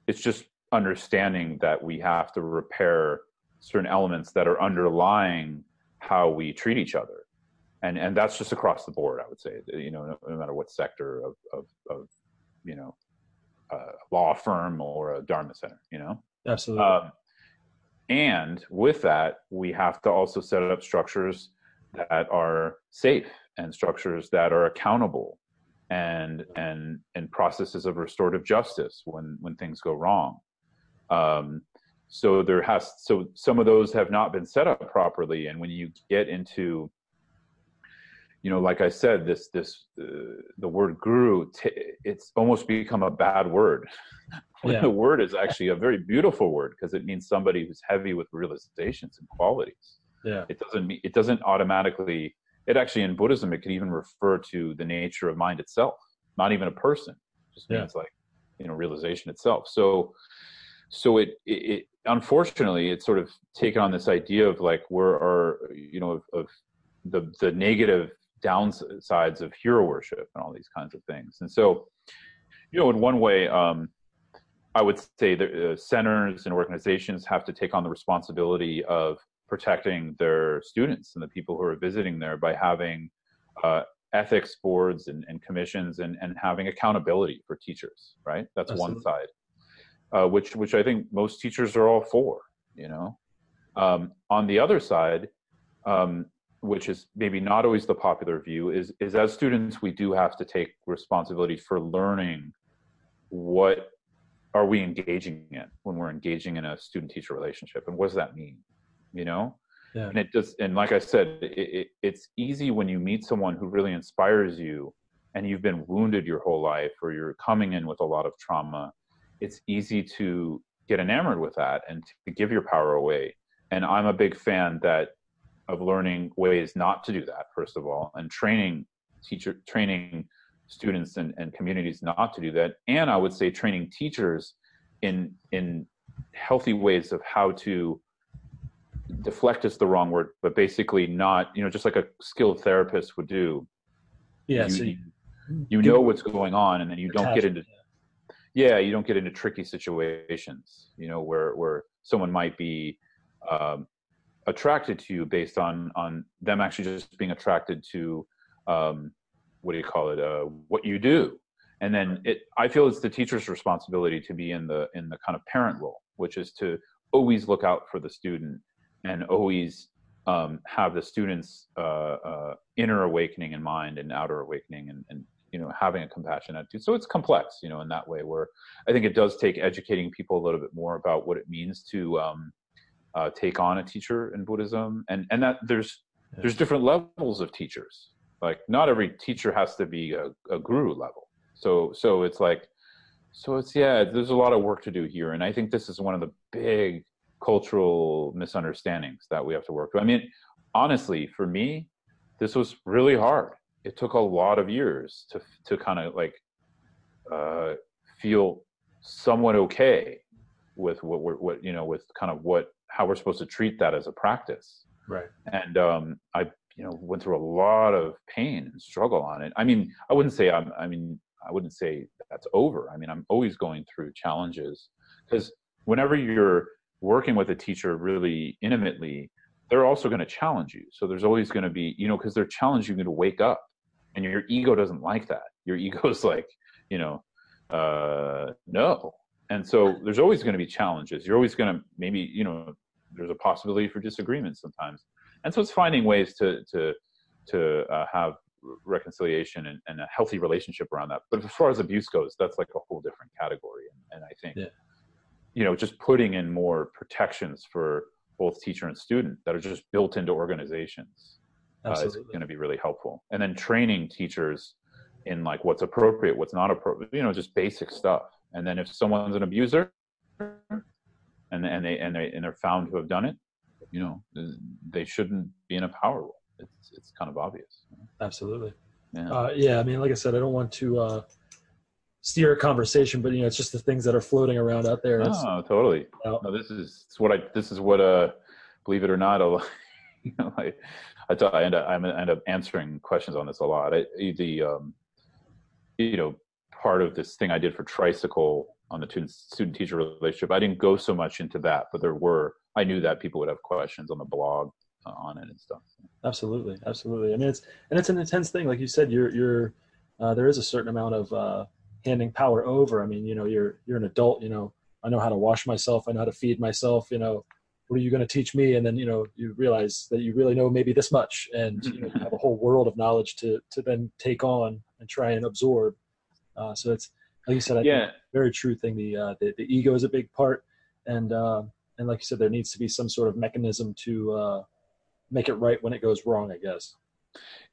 it's just understanding that we have to repair certain elements that are underlying how we treat each other. And and that's just across the board, I would say. You know, no, no matter what sector of of, of you know a law firm or a Dharma center, you know? Absolutely. Um, and with that, we have to also set up structures that are safe and structures that are accountable and and and processes of restorative justice when when things go wrong. Um, so there has so some of those have not been set up properly. And when you get into you know like i said this this uh, the word guru it's almost become a bad word. Yeah. the word is actually a very beautiful word because it means somebody who's heavy with realizations and qualities. Yeah. It doesn't it doesn't automatically it actually in buddhism it can even refer to the nature of mind itself not even a person. It just means yeah. like you know realization itself. So so it, it, it unfortunately it's sort of taken on this idea of like where are you know of, of the the negative downsides of hero worship and all these kinds of things. And so you know in one way um i would say the uh, centers and organizations have to take on the responsibility of protecting their students and the people who are visiting there by having uh, ethics boards and, and, commissions and, and having accountability for teachers right? That's Absolutely. one side uh, which which i think most teachers are all for you know? Um, on the other side um, which is maybe not always the popular view is is as students we do have to take responsibility for learning what are we engaging in when we're engaging in a student teacher relationship and what does that mean you know yeah. and it just and like i said it, it, it's easy when you meet someone who really inspires you and you've been wounded your whole life or you're coming in with a lot of trauma it's easy to get enamored with that and to give your power away and i'm a big fan that of learning ways not to do that first of all and training teacher training students and, and communities not to do that and i would say training teachers in in healthy ways of how to deflect is the wrong word, but basically not, you know, just like a skilled therapist would do. Yeah. You, so you, you know what's going on and then you don't get into, yeah, you don't get into tricky situations, you know, where, where someone might be, um, attracted to you based on, on them actually just being attracted to, um, what do you call it? Uh, what you do. And then it, I feel it's the teacher's responsibility to be in the, in the kind of parent role, which is to always look out for the student and always um, have the students uh, uh, inner awakening in mind and outer awakening and, and you know having a compassion attitude so it's complex you know in that way where i think it does take educating people a little bit more about what it means to um, uh, take on a teacher in buddhism. And and that there's there's different levels of teachers. Like not every teacher has to be a, a guru level. So so it's like so it's yeah there's a lot of work to do here. And i think this is one of the big cultural misunderstandings that we have to work through. I mean, honestly, for me, this was really hard. it took a lot of years to to kind of like uh, feel somewhat okay with what we're what you know with kind of what how we're supposed to treat that as a practice. Right. And um i you know went through a lot of pain and struggle on it. I mean i wouldn't say i'm i mean i wouldn't say that's over. I mean i'm always going through challenges. Because whenever you're working with a teacher really intimately they're also going to challenge you. So there's always going to be you know because they're challenging you to wake up and your ego doesn't like that. Your ego is like you know uh no and so there's always going to be challenges. You're always going to maybe you know there's a possibility for disagreement sometimes. And so it's finding ways to to to uh, have reconciliation and, and, a healthy relationship around that. But as far as abuse goes that's like a whole different category. And, and i think yeah. you know just putting in more protections for both teacher and student that are just built into organizations uh, is going to be really helpful. And then training teachers in like what's appropriate what's not appropriate you know just basic stuff and then if someone's an abuser and and they and they and they're found to have done it you know they shouldn't be in a power role. It's it's kind of obvious. Absolutely. Yeah. Uh, yeah i mean like i said i don't want to uh, steer a conversation but you know it's just the things that are floating around out there. Oh totally. you know, no, this is what i this is what uh believe it or not I'll, you know i I, t- I end up I end up answering questions on this a lot. I, the um, you know part of this thing I did for Tricycle on the student teacher relationship. I didn't go so much into that, but there were. I knew that people would have questions on the blog uh, on it and stuff. Absolutely, absolutely. I mean, it's and it's an intense thing, like you said. You're you're uh, there is a certain amount of uh, handing power over. I mean, you know, you're you're an adult. You know, I know how to wash myself. I know how to feed myself. You know, what are you going to teach me? And then you know, you realize that you really know maybe this much, and you, know, you have a whole world of knowledge to to then take on and try and absorb. Uh, so it's like you said, I yeah. very true thing. The, uh, the, the ego is a big part, and uh, and like you said, there needs to be some sort of mechanism to uh, make it right when it goes wrong. I guess.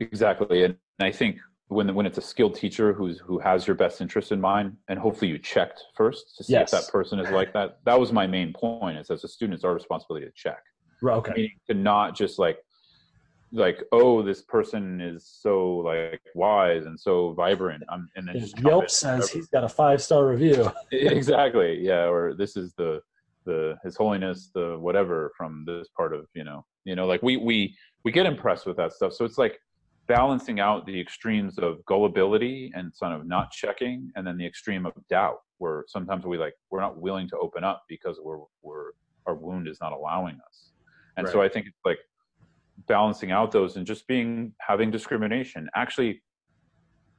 Exactly, and I think when when it's a skilled teacher who's who has your best interest in mind, and hopefully you checked first to see yes. if that person is like that. That was my main point. Is as a student, it's our responsibility to check. Right, okay. Meaning to not just like like oh this person is so like wise and so vibrant. Um, and then yelp says he's got a five star review. Exactly. Yeah or this is the the his holiness the whatever from this part of you know you know like we we we get impressed with that stuff. So it's like balancing out the extremes of gullibility and sort of not checking and then the extreme of doubt where sometimes we like we're not willing to open up because we're we're our wound is not allowing us. And right. so i think it's like balancing out those and just being having discrimination. Actually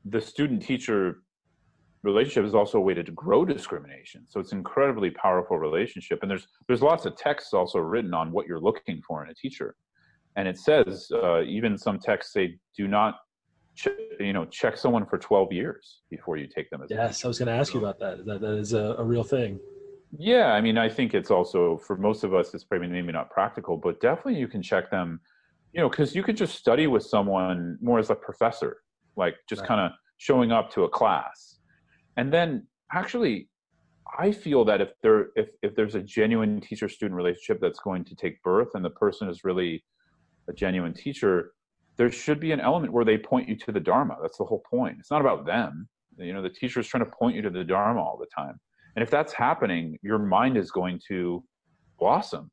the student teacher relationship is also a way to grow discrimination. So it's an incredibly powerful relationship. And there's there's lots of texts also written on what you're looking for in a teacher. And it says uh, even some texts say do not ch- you know check someone for 12 years before you take them as yes i was going to ask you about that. That, that is a, a real thing. Yeah i mean i think it's also for most of us it's probably maybe not practical but definitely you can check them you know, because you could just study with someone more as a professor, like just right. kind of showing up to a class, and then actually, I feel that if there if if there's a genuine teacher student relationship that's going to take birth, and the person is really a genuine teacher, there should be an element where they point you to the Dharma. That's the whole point. It's not about them. You know, the teacher is trying to point you to the Dharma all the time. And if that's happening, your mind is going to blossom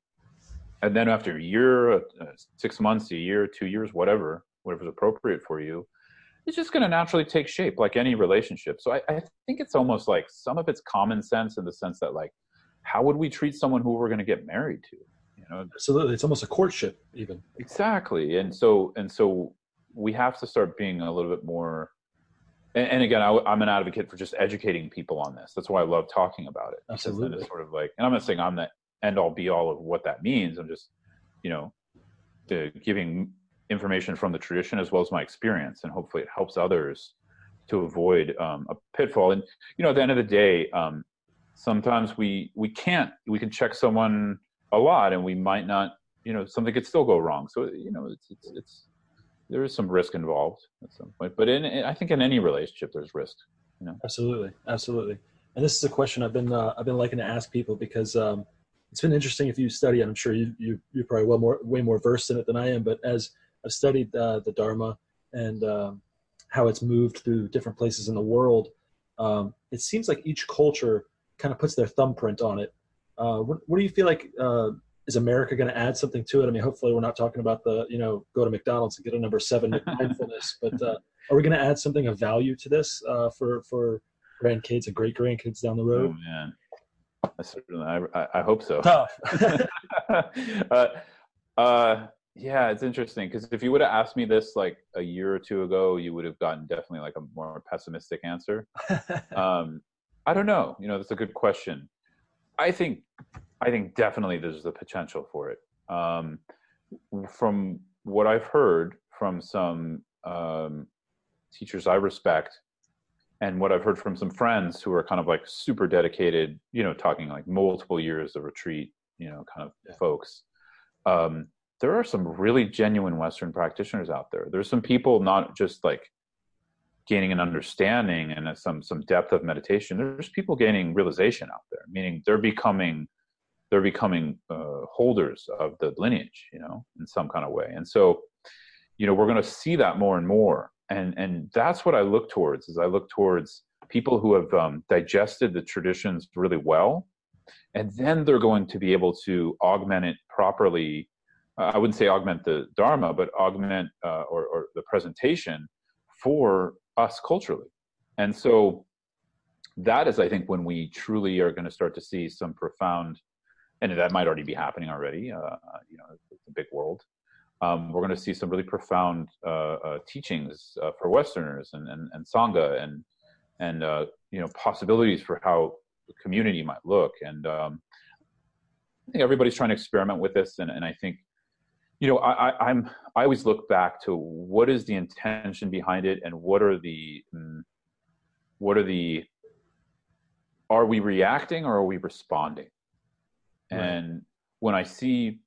and then after a year, uh, six months, a year, two years, whatever, whatever's appropriate for you, it's just going to naturally take shape like any relationship. So I, I, think it's almost like some of it's common sense in the sense that like, how would we treat someone who we're going to get married to? You know, absolutely. It's almost a courtship, even. Exactly, and so and so we have to start being a little bit more. And, and again, I, am an advocate for just educating people on this. That's why I love talking about it. Absolutely. It's sort of like, and I'm not saying I'm the end all be all of what that means. I'm just, you know, giving information from the tradition as well as my experience, and hopefully it helps others to avoid um, a pitfall. And you know, at the end of the day, um, sometimes we we can't we can check someone a lot, and we might not, you know, something could still go wrong. So you know, it's it's, it's there is some risk involved at some point. But in, I think in any relationship, there's risk. You know, absolutely, absolutely. And this is a question I've been uh, I've been liking to ask people because um, it's been interesting if you study. I'm sure you, you you're probably well more way more versed in it than I am. But as I've studied uh, the Dharma and um, how it's moved through different places in the world. Um, it seems like each culture kind of puts their thumbprint on it. Uh, what, what, do you feel like? Uh, is America going to add something to it? I mean, hopefully, we're not talking about the you know go to McDonald's and get a number seven mindfulness, but uh, are we going to add something of value to this uh, for for grandkids and great grandkids down the road? Oh I certainly, I, I hope so. Tough. uh, uh, yeah, it's interesting because if you would have asked me this like a year or two ago, you would have gotten definitely like a more pessimistic answer. um, I don't know. You know, that's a good question. I think, I think definitely there's the potential for it. Um, from what I've heard from some um, teachers I respect, and what I've heard from some friends who are kind of like super dedicated, you know, talking like multiple years of retreat, you know, kind of yeah. folks. Um, there are some really genuine Western practitioners out there. There's some people not just like gaining an understanding and some some depth of meditation. There's people gaining realization out there, meaning they're becoming they're becoming uh, holders of the lineage, you know, in some kind of way. And so, you know, we're going to see that more and more. And and that's what I look towards. Is I look towards people who have um, digested the traditions really well, and then they're going to be able to augment it properly I wouldn't say augment the Dharma, but augment uh, or, or the presentation for us culturally. And so that is, I think, when we truly are going to start to see some profound, and that might already be happening already. Uh, you know, it's a big world. Um, we're going to see some really profound uh, uh, teachings uh, for Westerners and, and, and sangha and and uh, you know possibilities for how the community might look. And um, I think everybody's trying to experiment with this, and, and I think you know I, I i'm i always look back to what is the intention behind it and what are the mm, what are the are we reacting or are we responding right. and when i see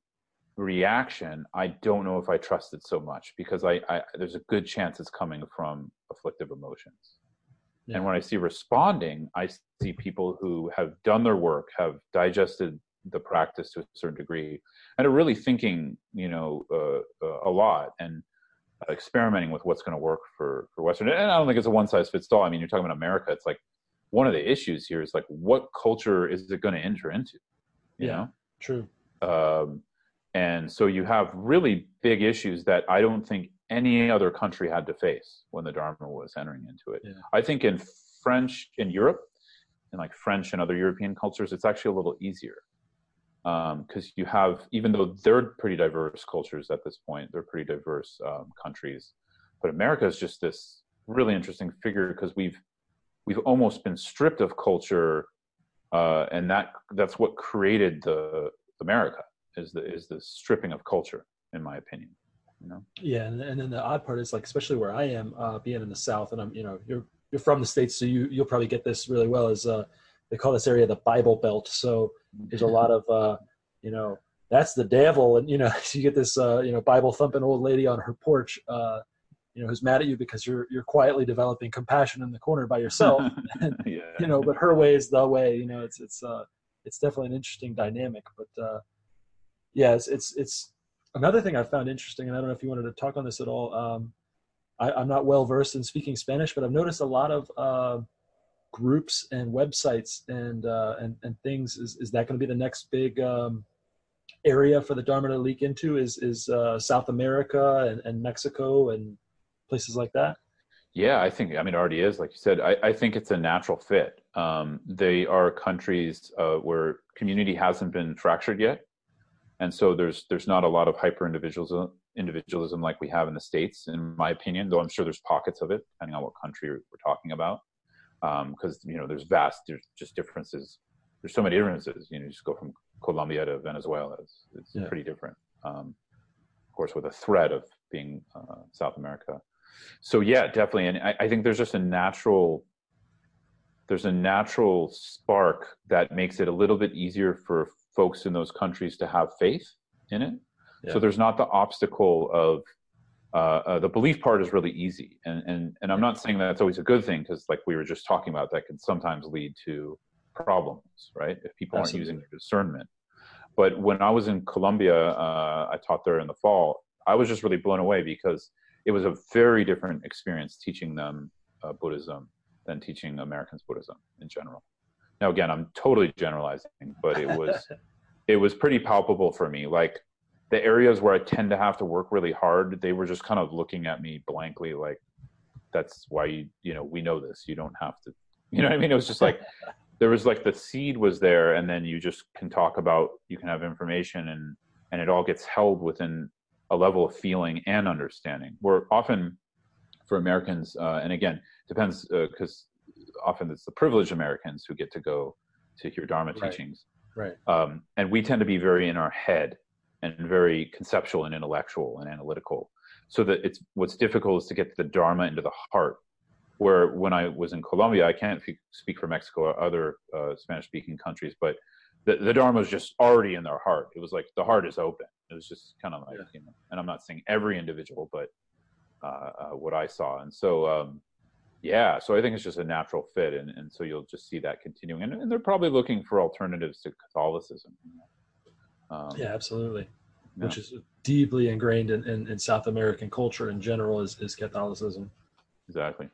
reaction i don't know if i trust it so much because I, I there's a good chance it's coming from afflictive emotions. Yeah. and when i see responding i see people who have done their work have digested the practice to a certain degree and are really thinking you know uh, uh, a lot and experimenting with what's going to work for for western. And i don't think it's a one size fits all i mean you're talking about america it's like one of the issues here is like what culture is it going to enter into? You yeah, know? true. Um, and so you have really big issues that i don't think any other country had to face when the dharma was entering into it yeah. i think in french in europe in like french and other european cultures it's actually a little easier because um, you have even though they're pretty diverse cultures at this point they're pretty diverse um, countries but america is just this really interesting figure because we've we've almost been stripped of culture uh, and that that's what created the america is the is the stripping of culture in my opinion you know yeah and, and then the odd part is like especially where i am uh, being in the south and i'm you know you're you're from the states so you you'll probably get this really well is uh they call this area the bible belt so there's a lot of, uh, you know, that's the devil, and you know, you get this, uh, you know, Bible thumping old lady on her porch, uh, you know, who's mad at you because you're you're quietly developing compassion in the corner by yourself, and, yeah. you know, but her way is the way. You know, it's it's uh, it's definitely an interesting dynamic, but uh, yeah, it's it's it's another thing I found interesting, and I don't know if you wanted to talk on this at all. Um, I, am not well versed in speaking Spanish, but I've noticed a lot of uh, groups and websites and uh, and and things is is that going to be the next big um, area for the Dharma to leak into? Is is uh, South America and, and Mexico and places like that? Yeah, I think I mean it already is. Like you said, I, I think it's a natural fit. Um, they are countries uh, where community hasn't been fractured yet, and so there's there's not a lot of hyper individualism individualism like we have in the states, in my opinion. Though I'm sure there's pockets of it, depending on what country we're talking about. Because um, you know there's vast there's just differences. There's so many differences. You know you just go from colombia to venezuela it's, it's yeah. pretty different. Um, of course with a threat of being uh, south america. So yeah definitely. And I, I, think there's just a natural there's a natural spark that makes it a little bit easier for folks in those countries to have faith in it yeah. so there's not the obstacle of uh, uh, the belief part is really easy, and and and I'm not saying that's always a good thing because, like we were just talking about, that can sometimes lead to problems, right? If people Absolutely. aren't using their discernment. But when I was in Colombia, uh, I taught there in the fall. I was just really blown away because it was a very different experience teaching them uh, Buddhism than teaching Americans Buddhism in general. Now, again, I'm totally generalizing, but it was it was pretty palpable for me. Like the areas where I tend to have to work really hard, they were just kind of looking at me blankly, like, "That's why you you know we know this. You don't have to." You know what I mean? It was just like there was like the seed was there, and then you just can talk about you can have information and and it all gets held within a level of feeling and understanding. Where often for Americans, uh, and again, depends because uh, often it's the privileged Americans who get to go to hear Dharma Right. teachings. Right. Um, and we tend to be very in our head and very conceptual and intellectual and analytical. So that it's what's difficult is to get the Dharma into the heart. Where when I was in Colombia, I can't speak for Mexico or other uh, Spanish-speaking countries, but the, the Dharma was just already in their heart. It was like the heart is open. It was just kind of like, Yeah. you know, and I'm not saying every individual, but uh, uh, what I saw. And so, um, yeah, so I think it's just a natural fit. And, and so you'll just see that continuing. And, and they're probably looking for alternatives to Catholicism. Um, Yeah, absolutely. Yeah. Which is deeply ingrained in, in, in South American culture in general is, is Catholicism. Exactly.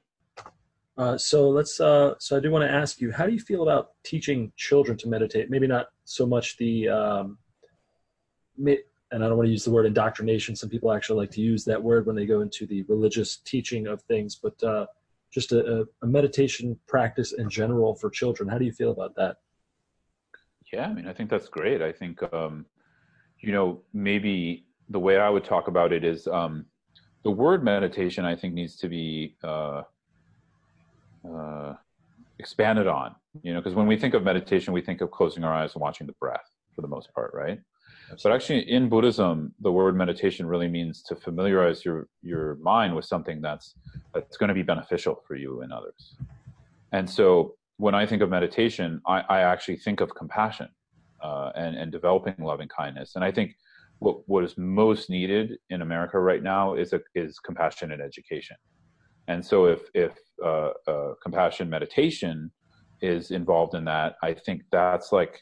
Uh, so let's. Uh, so I do want to ask you, how do you feel about teaching children to meditate? Maybe not so much the, um, and I don't want to use the word indoctrination. Some people actually like to use that word when they go into the religious teaching of things, but uh, just a, a, meditation practice in general for children. How do you feel about that? Yeah, I mean, I think that's great. I think, um, you know, maybe the way I would talk about it is um, the word meditation, I think, needs to be uh, uh, expanded on, you know, because when we think of meditation, we think of closing our eyes and watching the breath for the most part, right? But actually, in Buddhism, the word meditation really means to familiarize your your mind with something that's that's going to be beneficial for you and others. And so, when I think of meditation, I, I actually think of compassion uh, and and developing loving kindness. And I think what what is most needed in America right now is a is compassion and education. And so, if if uh, uh, compassion meditation is involved in that, I think that's like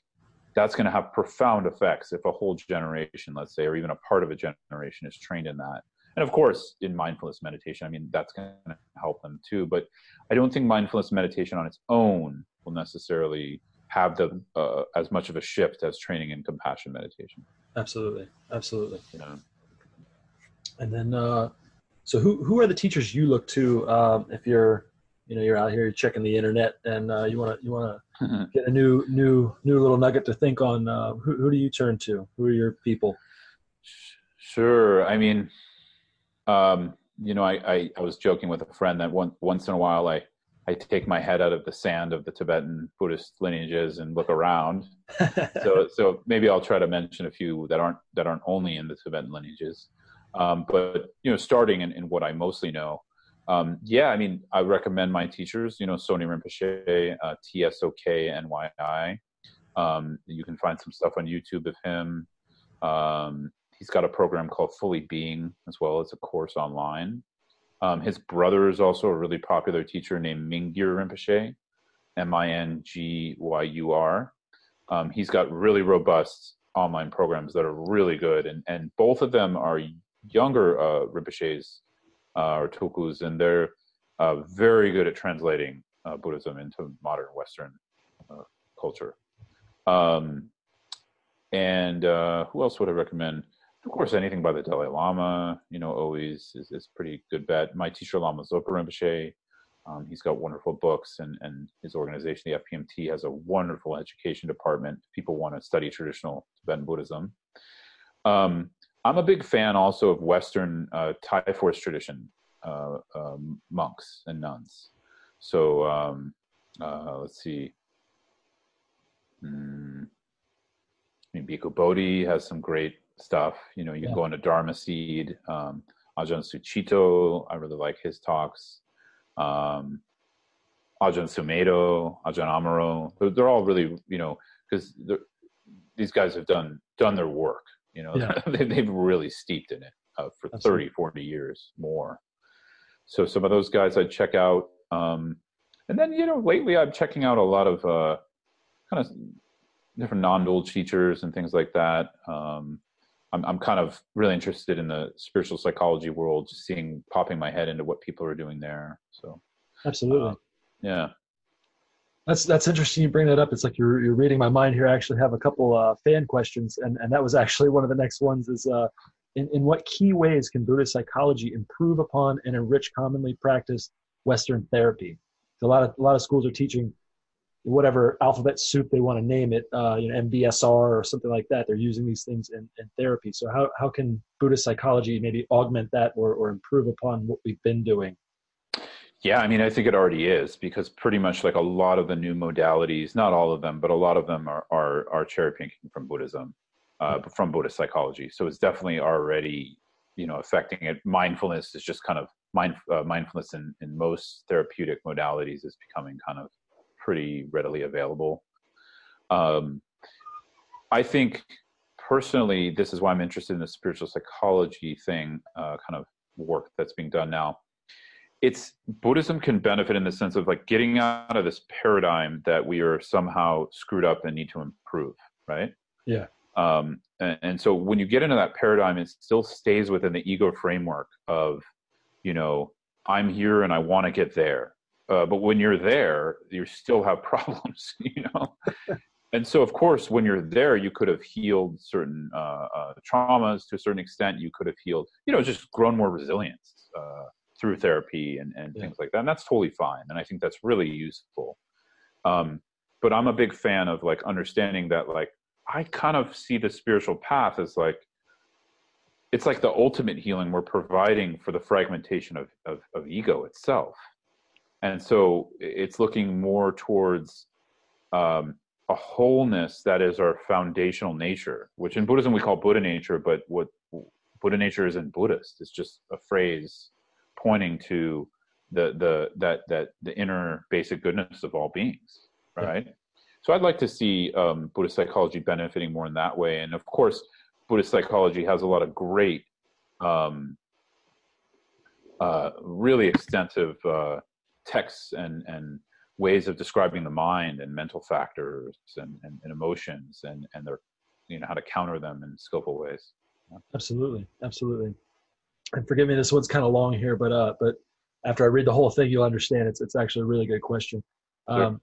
that's going to have profound effects if a whole generation, let's say, or even a part of a generation is trained in that. And of course, in mindfulness meditation, I mean, that's going to help them too. But I don't think mindfulness meditation on its own will necessarily have the uh, as much of a shift as training in compassion meditation. Absolutely, absolutely. Know? And then, uh, so who who are the teachers you look to um, if you're, you know, you're out here you're checking the internet and uh, you want to you want to get a new new new little nugget to think on? Uh, who who do you turn to? Who are your people? Sure. I mean, um, you know, I, I, I was joking with a friend that one, once in a while I, I take my head out of the sand of the Tibetan Buddhist lineages and look around. So, so maybe I'll try to mention a few that aren't that aren't only in the Tibetan lineages. Um, but you know, starting in, in what I mostly know, um, yeah, I mean, I recommend my teachers. You know, Tsoknyi Rinpoche, uh, TSOK Um, you can find some stuff on YouTube of him. Um, he's got a program called Fully Being as well as a course online. Um, his brother is also a really popular teacher named Mingyur Rinpoche, M-I-N-G-Y-U-R. Um, he's got really robust online programs that are really good, and and both of them are younger uh, Rinpoches uh, or Tulkus, and they're uh, very good at translating uh, Buddhism into modern Western uh, culture. Um, and uh, who else would I recommend? Of course, anything by the Dalai Lama, you know, always is, is pretty good bet. My teacher, Lama Zopa Rinpoche, um, he's got wonderful books, and, and his organization, the FPMT, has a wonderful education department. People want to study traditional Tibetan Buddhism. Um, I'm a big fan also of Western uh, Thai forest tradition uh, um, monks and nuns. So um, uh, let's see. Hmm. I mean, Bhikkhu Bodhi has some great stuff. You know, you can Yeah. go into Dharma Seed. Um, Ajahn Sucitto, I really like his talks. Um, Ajahn Sumedho, Ajahn Amaro, they're, they're all really, you know, because these guys have done done their work. You know, Yeah. they, they've really steeped in it uh, for Absolutely. 30, 40 years more. So some of those guys I'd check out. Um, and then, you know, lately I'm checking out a lot of uh, kind of different non-dual teachers and things like that. Um, I'm I'm kind of really interested in the spiritual psychology world, just seeing popping my head into what people are doing there. So absolutely, uh, yeah. That's that's interesting. You bring that up. It's like you're you're reading my mind here. I actually have a couple uh, fan questions, and and that was actually one of the next ones. Is uh, in in what key ways can Buddhist psychology improve upon and enrich commonly practiced Western therapy? A lot of a lot of schools are teaching whatever alphabet soup they want to name it, uh, you know, MBSR or something like that. They're using these things in, in therapy. So how, how can Buddhist psychology maybe augment that or, or improve upon what we've been doing? Yeah, I mean, I think it already is because pretty much like a lot of the new modalities, not all of them, but a lot of them are are, are cherry picking from Buddhism, uh, from Buddhist psychology. So it's definitely already, you know, affecting it. Mindfulness is just kind of mind uh, mindfulness in in most therapeutic modalities is becoming kind of pretty readily available. Um, I think personally, this is why I'm interested in the spiritual psychology thing, uh, kind of work that's being done now. It's Buddhism can benefit in the sense of like getting out of this paradigm that we are somehow screwed up and need to improve, right? Yeah. Um, and, and so when you get into that paradigm, it still stays within the ego framework of, you know, I'm here and I want to get there uh, but when you're there, you still have problems, you know. and so, of course, when you're there, you could have healed certain uh, uh, traumas to a certain extent. You could have healed, you know, just grown more resilience uh, through therapy and, and yeah. things like that. And that's totally fine. And I think that's really useful. Um, but I'm a big fan of like understanding that, like, I kind of see the spiritual path as like it's like the ultimate healing we're providing for the fragmentation of, of, of ego itself and so it's looking more towards um, a wholeness that is our foundational nature which in buddhism we call buddha nature but what buddha nature isn't buddhist it's just a phrase pointing to the the that that the inner basic goodness of all beings right yeah. so i'd like to see um, buddhist psychology benefiting more in that way and of course buddhist psychology has a lot of great um, uh, really extensive uh, texts and and ways of describing the mind and mental factors and, and, and emotions and and their you know how to counter them in skillful ways yeah. absolutely absolutely and forgive me this one's kind of long here but uh but after i read the whole thing you'll understand it's it's actually a really good question sure. um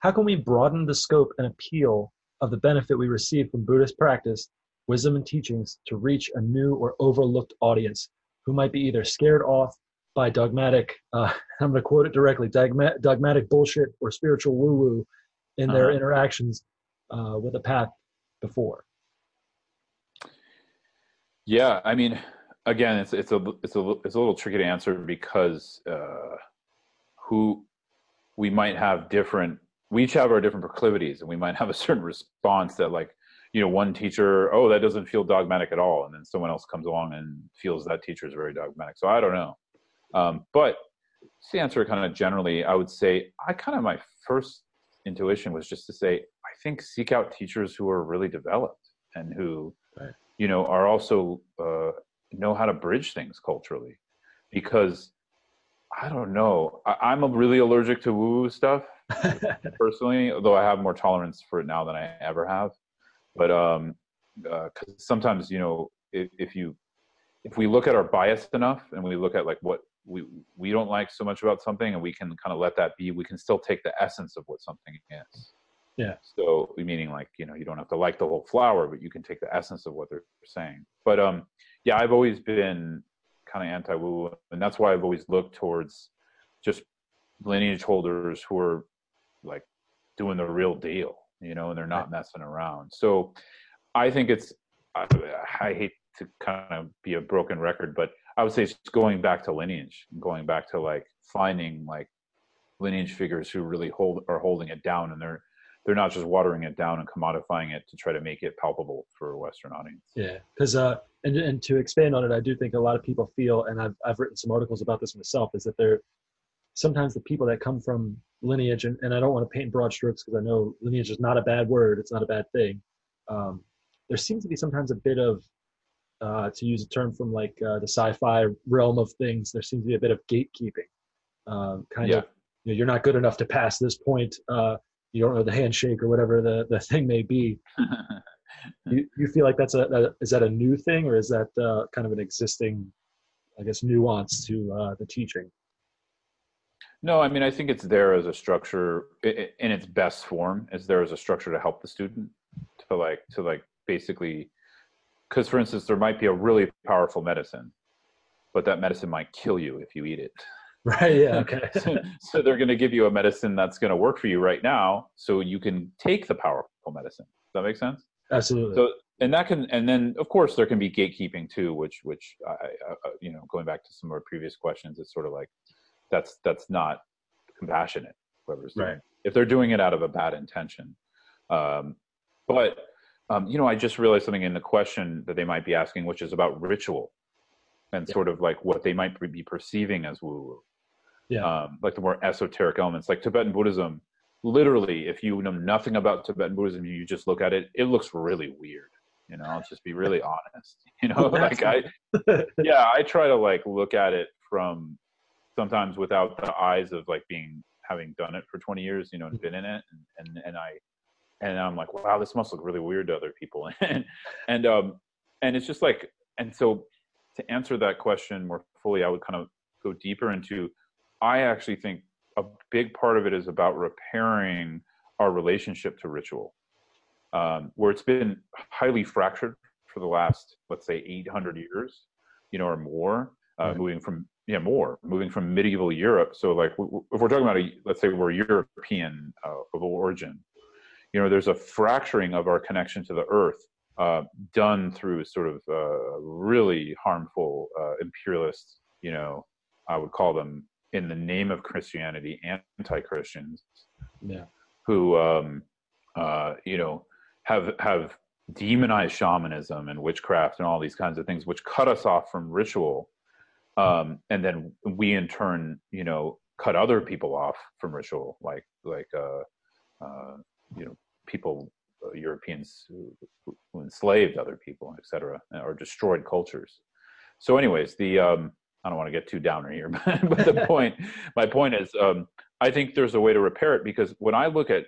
how can we broaden the scope and appeal of the benefit we receive from buddhist practice wisdom and teachings to reach a new or overlooked audience who might be either scared off by dogmatic, uh, I'm going to quote it directly, dogma- dogmatic bullshit or spiritual woo woo in their uh-huh. interactions uh, with a path before. Yeah, I mean, again, it's it's a it's a it's a little tricky to answer because uh, who we might have different. We each have our different proclivities, and we might have a certain response that, like, you know, one teacher, oh, that doesn't feel dogmatic at all, and then someone else comes along and feels that teacher is very dogmatic. So I don't know. Um, but to answer kind of generally, I would say I kind of my first intuition was just to say I think seek out teachers who are really developed and who right. you know are also uh, know how to bridge things culturally because I don't know I, am really allergic to woo woo stuff personally, although I have more tolerance for it now than I ever have. But um, because uh, sometimes you know if, if you if we look at our bias enough and we look at like what we we don't like so much about something and we can kind of let that be we can still take the essence of what something is yeah. So meaning like you know you don't have to like the whole flower but you can take the essence of what they're saying. But um yeah i've always been kind of anti woo and that's why i've always looked towards just lineage holders who are like doing the real deal you know and they're not messing around. So i think it's I, I hate to kind of be a broken record but I would say it's going back to lineage, and going back to like finding like lineage figures who really hold are holding it down, and they're they're not just watering it down and commodifying it to try to make it palpable for a Western audience. Yeah, because uh, and and to expand on it, I do think a lot of people feel, and I've I've written some articles about this myself, is that they're sometimes the people that come from lineage, and, and I don't want to paint broad strokes because I know lineage is not a bad word, it's not a bad thing. Um, there seems to be sometimes a bit of uh, to use a term from like uh, the sci-fi realm of things, there seems to be a bit of gatekeeping. Um, kind yeah. of, you know, you're not good enough to pass this point. Uh, you don't know the handshake or whatever the, the thing may be. you, you feel like that's a, a is that a new thing or is that uh, kind of an existing, I guess, nuance to uh, the teaching? No, I mean I think it's there as a structure in its best form. Is there as a structure to help the student to like to like basically, because for instance, there might be a really powerful medicine, but that medicine might kill you if you eat it. Right. Yeah. Okay. so, so, they're going to give you a medicine that's going to work for you right now, so you can take the powerful medicine. Does that make sense? Absolutely. So, and that can, and then of course there can be gatekeeping too, which, which, I, I, you know, going back to some of our previous questions, it's sort of like that's that's not compassionate. Whoever's doing right. it. If they're doing it out of a bad intention, um, but um, you know, I just realized something in the question that they might be asking, which is about ritual and yeah. sort of like what they might be perceiving as woo woo yeah. um, like the more esoteric elements, like Tibetan Buddhism. Literally, if you know nothing about Tibetan Buddhism, you just look at it, it looks really weird. You know, I'll just be really honest. You know, like I, yeah, I try to like look at it from sometimes without the eyes of like being having done it for 20 years, you know, and been in it, and and, and I, and I'm like, wow, this must look really weird to other people, and and um, and it's just like, and so to answer that question more fully, I would kind of go deeper into I actually think a big part of it is about repairing our relationship to ritual, um, where it's been highly fractured for the last, let's say, 800 years, you know, or more, uh, right. moving from yeah more moving from medieval Europe. So like if we're talking about a, let's say we're European uh, of origin, you know, there's a fracturing of our connection to the earth uh, done through sort of uh, really harmful uh, imperialist, you know, I would call them in the name of Christianity, anti-Christians, yeah, who um, uh, you know have have demonized shamanism and witchcraft and all these kinds of things, which cut us off from ritual, um, and then we in turn, you know, cut other people off from ritual, like like uh, uh, you know people. Uh, Europeans who, who enslaved other people, etc., or destroyed cultures. So, anyways, the um, I don't want to get too downer here, but the point, my point is, um, I think there's a way to repair it because when I look at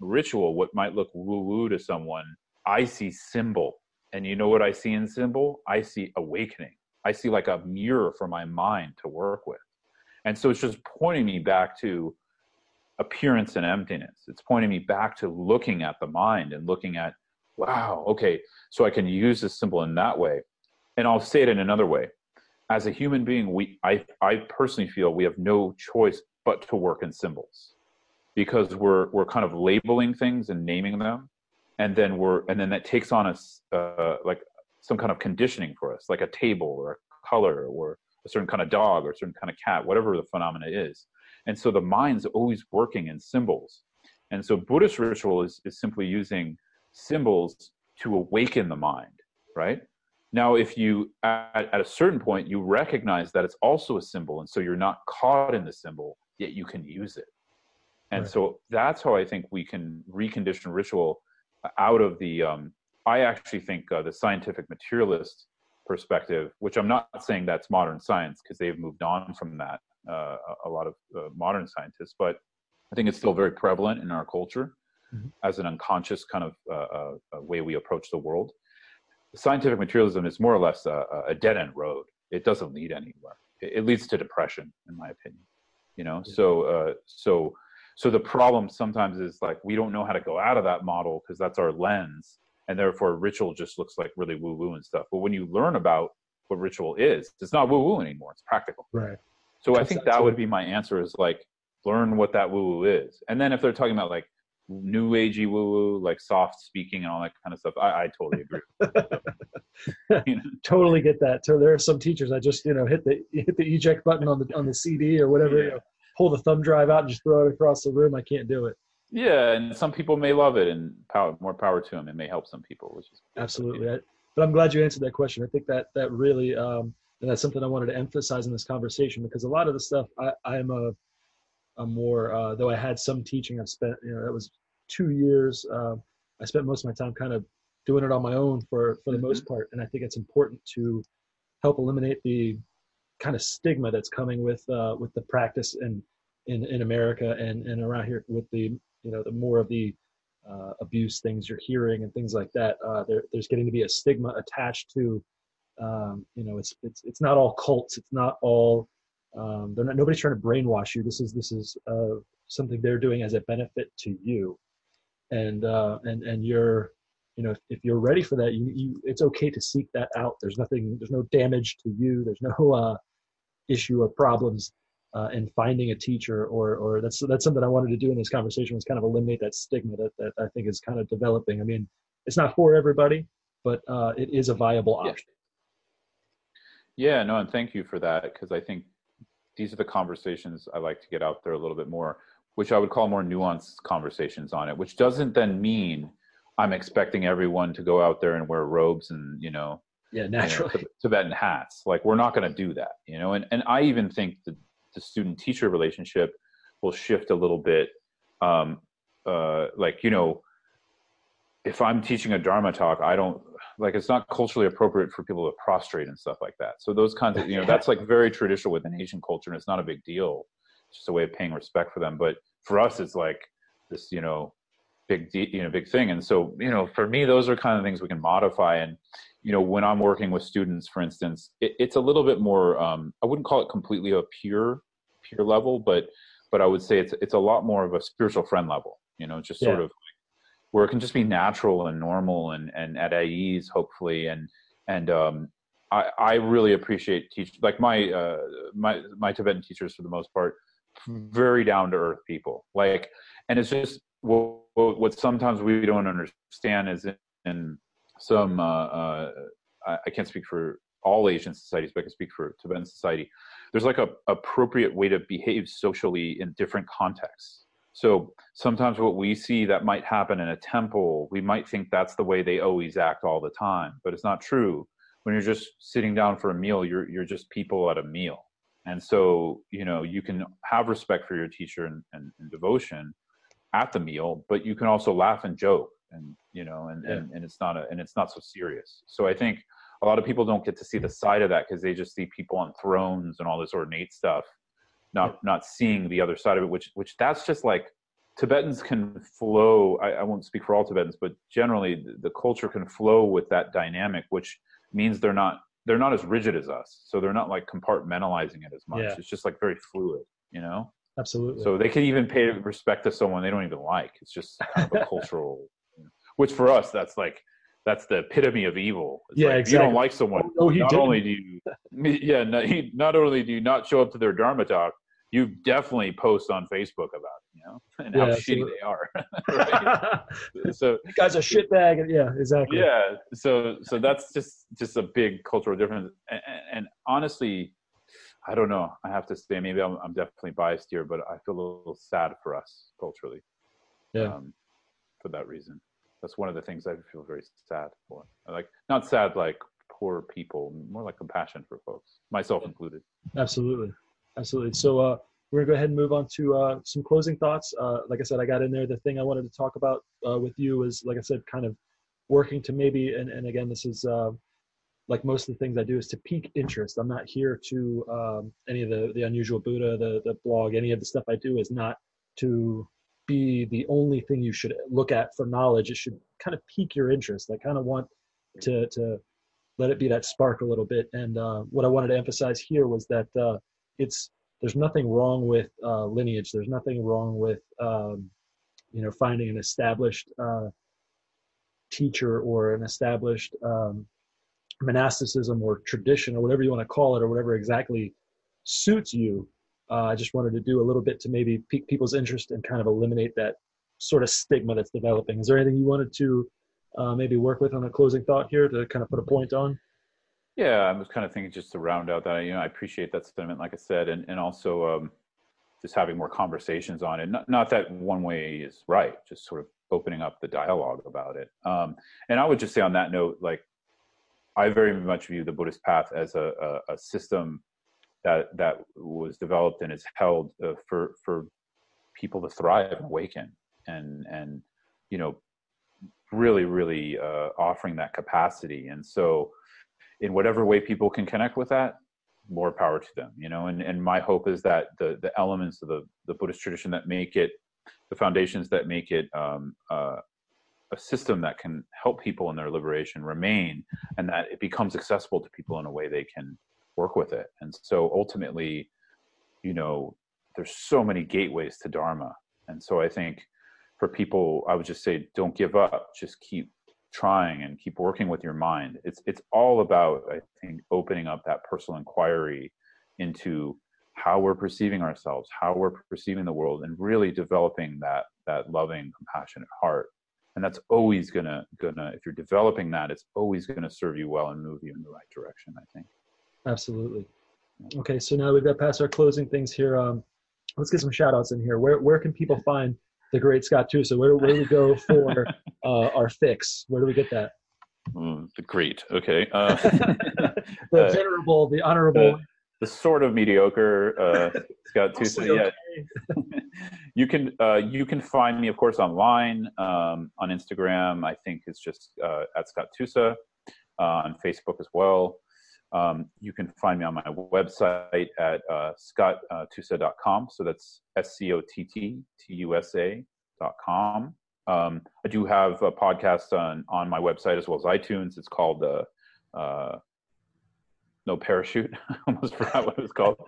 ritual, what might look woo woo to someone, I see symbol. And you know what I see in symbol? I see awakening. I see like a mirror for my mind to work with. And so it's just pointing me back to appearance and emptiness. It's pointing me back to looking at the mind and looking at, wow, okay, so I can use this symbol in that way. And I'll say it in another way as a human being, we I I personally feel we have no choice but to work in symbols because we're we're kind of labeling things and naming them, and then we're and then that takes on us uh, like some kind of conditioning for us, like a table or a color or a certain kind of dog or a certain kind of cat, whatever the phenomena is. And so the mind's always working in symbols. And so Buddhist ritual is, is simply using symbols to awaken the mind, right? Now, if you, at, at, a certain point, you recognize that it's also a symbol, and so you're not caught in the symbol, yet you can use it. And right. so that's how I think we can recondition ritual out of the, um, I actually think uh, the scientific materialist perspective, which I'm not saying that's modern science because they've moved on from that, uh, a lot of uh, modern scientists, but I think it's still very prevalent in our culture mm-hmm. as an unconscious kind of uh, uh, way we approach the world scientific materialism is more or less a, a dead end road. It doesn't lead anywhere. It, it, leads to depression, in my opinion. You know, yeah. so uh, so so the problem sometimes is like we don't know how to go out of that model because that's our lens, and therefore ritual just looks like really woo woo and stuff. But when you learn about what ritual is, it's not woo woo anymore. It's practical. Right. So that's I think that would be my answer is like learn what that woo woo is, and then if they're talking about like new agey woo woo, like soft speaking and all that kind of stuff. I, I totally agree. you know? Totally get that. So there are some teachers I just you know hit the hit the eject button on the on the CD or whatever. Yeah. You know, pull the thumb drive out and just throw it across the room. I can't do it. Yeah, and some people may love it, and power more power to them. It may help some people, which is absolutely. I, but I'm glad you answered that question. I think that that really um, and that's something I wanted to emphasize in this conversation because a lot of the stuff I, I'm a a more uh, though I had some teaching. I've spent you know that was two years. Uh, I spent most of my time kind of doing it on my own for for the mm-hmm. most part, and I think it's important to help eliminate the kind of stigma that's coming with uh, with the practice in in in America and and around here with the you know the more of the uh, abuse things you're hearing and things like that. Uh, there, there's getting to be a stigma attached to, um, you know, it's it's it's not all cults. It's not all. Um, they're not. Nobody's trying to brainwash you. This is this is uh, something they're doing as a benefit to you, and uh, and and you're, you know, if, if you're ready for that, you you it's okay to seek that out. There's nothing. There's no damage to you. There's no uh, issue or problems uh, and finding a teacher or or that's that's something I wanted to do in this conversation was kind of eliminate that stigma that, that I think is kind of developing. I mean, it's not for everybody, but uh, it is a viable option. Yeah. yeah, no, and thank you for that because I think these are the conversations I like to get out there a little bit more, which I would call more nuanced conversations on it, which doesn't then mean I'm expecting everyone to go out there and wear robes and you know yeah naturally you know, Tibetan hats. Like we're not going to do that, you know. And and I even think that the student teacher relationship will shift a little bit um, uh, like you know if i'm teaching a dharma talk i don't like it's not culturally appropriate for people to prostrate and stuff like that. So those kinds of you know that's like very traditional within asian culture and it's not a big deal. It's just a way of paying respect for them. But for us it's like this you know big you know big thing. And so you know for me those are kind of things we can modify. And you know when i'm working with students for instance it, it's a little bit more um, i wouldn't call it completely a pure peer level, but but I would say it's it's a lot more of a spiritual friend level. You know, just sort of where it can just be natural and normal and and at ease, hopefully. And and um, I I really appreciate teach like my uh, my my Tibetan teachers for the most part, very down to earth people. Like, and it's just what what sometimes we don't understand is in, in some uh, uh, I can't speak for all Asian societies, but I can speak for Tibetan society. There's like a appropriate way to behave socially in different contexts. So sometimes what we see that might happen in a temple, we might think that's the way they always act all the time, but it's not true. When you're just sitting down for a meal, you're you're just people at a meal, and so you know you can have respect for your teacher and, and, and devotion at the meal, but you can also laugh and joke, and you know, and, yeah. and and it's not a and it's not so serious. So I think a lot of people don't get to see the side of that because they just see people on thrones and all this ornate stuff not not seeing the other side of it which which that's just like tibetans can flow i, I won't speak for all tibetans but generally the, culture can flow with that dynamic which means they're not they're not as rigid as us so they're not like compartmentalizing it as much yeah. it's just like very fluid you know absolutely so they can even pay respect to someone they don't even like it's just kind of a cultural which for us that's like that's the epitome of evil. It's yeah, like, exactly. You don't like someone. Oh, not didn't. only do you, yeah, not, not only do you not show up to their dharma talk, you definitely post on Facebook about it, you know and yeah, how shitty they are. so you guys are shitbag. Yeah, exactly. Yeah, so so that's just just a big cultural difference. And, and, honestly, I don't know. I have to say, maybe I'm, I'm definitely biased here, but I feel a little sad for us culturally. Yeah. Um, for that reason that's one of the things I feel very sad for. Like not sad like poor people, more like compassion for folks, myself included. Absolutely, absolutely. So uh, we're gonna go ahead and move on to uh, some closing thoughts. Uh, like I said, I got in there. The thing I wanted to talk about uh, with you is, like I said, kind of working to maybe, and, and again, this is uh, like most of the things I do is to pique interest. I'm not here to um, any of the the unusual Buddha, the the blog, any of the stuff I do is not to be the only thing you should look at for knowledge. It should kind of pique your interest. I kind of want to to let it be that spark a little bit. And uh, what I wanted to emphasize here was that uh, it's there's nothing wrong with uh, lineage. There's nothing wrong with um, you know finding an established uh, teacher or an established um, monasticism or tradition or whatever you want to call it or whatever exactly suits you uh, I just wanted to do a little bit to maybe pique people's interest and kind of eliminate that sort of stigma that's developing. Is there anything you wanted to uh, maybe work with on a closing thought here to kind of put a point on? Yeah, I was kind of thinking just to round out that, you know, I appreciate that sentiment, like I said, and, and also um, just having more conversations on it. Not, not that one way is right, just sort of opening up the dialogue about it. Um, and I would just say on that note, like, I very much view the Buddhist path as a, a, a system that that was developed and is held uh, for for people to thrive and awaken and and you know really really uh, offering that capacity and so in whatever way people can connect with that more power to them you know? And and my hope is that the the elements of the the buddhist tradition that make it the foundations that make it um, uh, a system that can help people in their liberation remain and that it becomes accessible to people in a way they can work with it. And so ultimately you know there's so many gateways to dharma. And so i think for people i would just say don't give up. Just keep trying and keep working with your mind. It's it's all about i think opening up that personal inquiry into how we're perceiving ourselves how we're perceiving the world and really developing that that loving compassionate heart. And that's always gonna gonna if you're developing that it's always gonna serve you well and move you in the right direction i think. Absolutely. Okay so now we've got past our closing things here. Um, let's get some shout outs in here. Where where can people find the great scott tusa where, where do we go for uh, our fix where do we get that mm, the great okay uh, the uh, venerable the honorable the sort of mediocre uh, Scott Tusa. Okay. Yeah, you can uh, you can find me, of course, online um, on Instagram. I think it's just uh, at Scott Tusa uh, on Facebook as well. Um, you can find me on my website at uh, scotttusa.com. So that's S C O T T T U S A dot com. Um, I do have a podcast on on my website as well as iTunes. It's called uh, uh, no parachute. I almost forgot what it was called.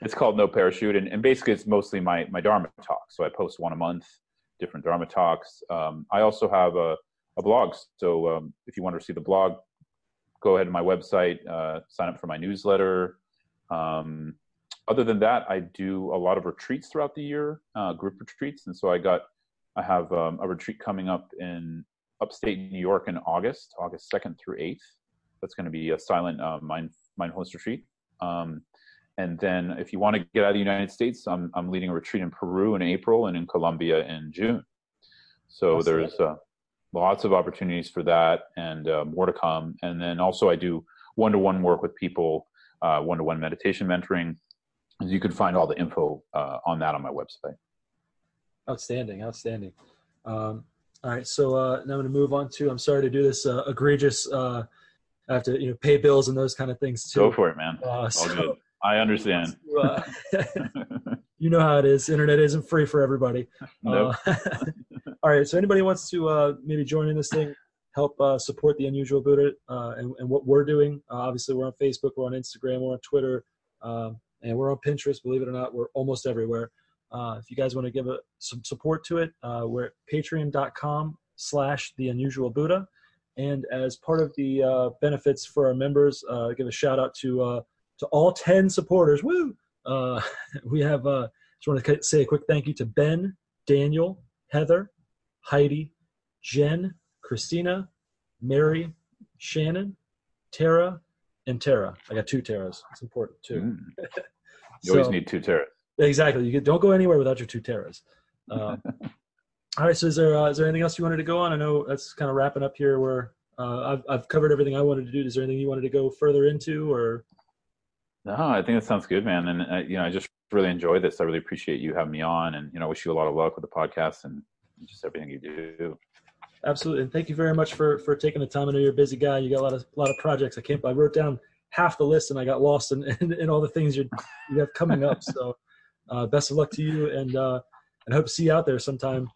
It's called no parachute, and, and basically it's mostly my my Dharma talks. So I post one a month, different Dharma talks. Um, I also have a, a blog. So um, if you want to see the blog, go ahead to my website, uh, sign up for my newsletter. Um, other than that, I do a lot of retreats throughout the year, uh, group retreats, and so I got I have um, a retreat coming up in upstate New York in August, August second through eighth. That's going to be a silent uh, mind mindfulness retreat. Um, and then if you want to get out of the United States, I'm, I'm leading a retreat in Peru in April and in Colombia in June. So awesome. there's uh, lots of opportunities for that and uh, more to come. And then also I do one-to-one work with people, uh, one-to-one meditation mentoring. You can find all the info uh, on that on my website. Outstanding, outstanding. Um, all right, so uh, now I'm going to move on to. I'm sorry to do this uh, egregious I have to you know pay bills and those kind of things too. Go for it, man. Uh, so, good. I understand. Uh, you know how it is. Internet isn't free for everybody. Nope. Uh, all right. So anybody wants to uh, maybe join in this thing, help uh, support the Unusual Buddha uh, and, and, what we're doing. obviously, we're on Facebook, we're on Instagram, we're on Twitter, um, and we're on Pinterest. Believe it or not, we're almost everywhere. if you guys want to give a, some support to it, we're at patreon.com slash the unusual Buddha. And as part of the uh, benefits for our members, uh, give a shout out to uh, to all ten supporters. Woo! Uh, we have uh, just want to say a quick thank you to Ben, Daniel, Heather, Heidi, Jen, Christina, Mary, Shannon, Tara, and Tara. I got two Taras. It's important too. Mm. You so, always need two Taras. Exactly. You don't go anywhere without your two Taras. Uh, all right. So is there uh, is there anything else you wanted to go on? I know that's kind of wrapping up here. Where uh, I've I've covered everything I wanted to do. Is there anything you wanted to go further into, or? No, I think that sounds good, man. And uh, you know, I just really enjoy this. I really appreciate you having me on, and you know, wish you a lot of luck with the podcast and just everything you do. Absolutely, and thank you very much for for taking the time. I know you're a busy guy. You got a lot of a lot of projects. I can't. I wrote down half the list, and I got lost in in, in all the things you you have coming up. So, uh, best of luck to you, and uh, and hope to see you out there sometime.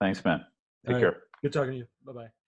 Thanks, man. Take care. Good talking to you. Bye bye.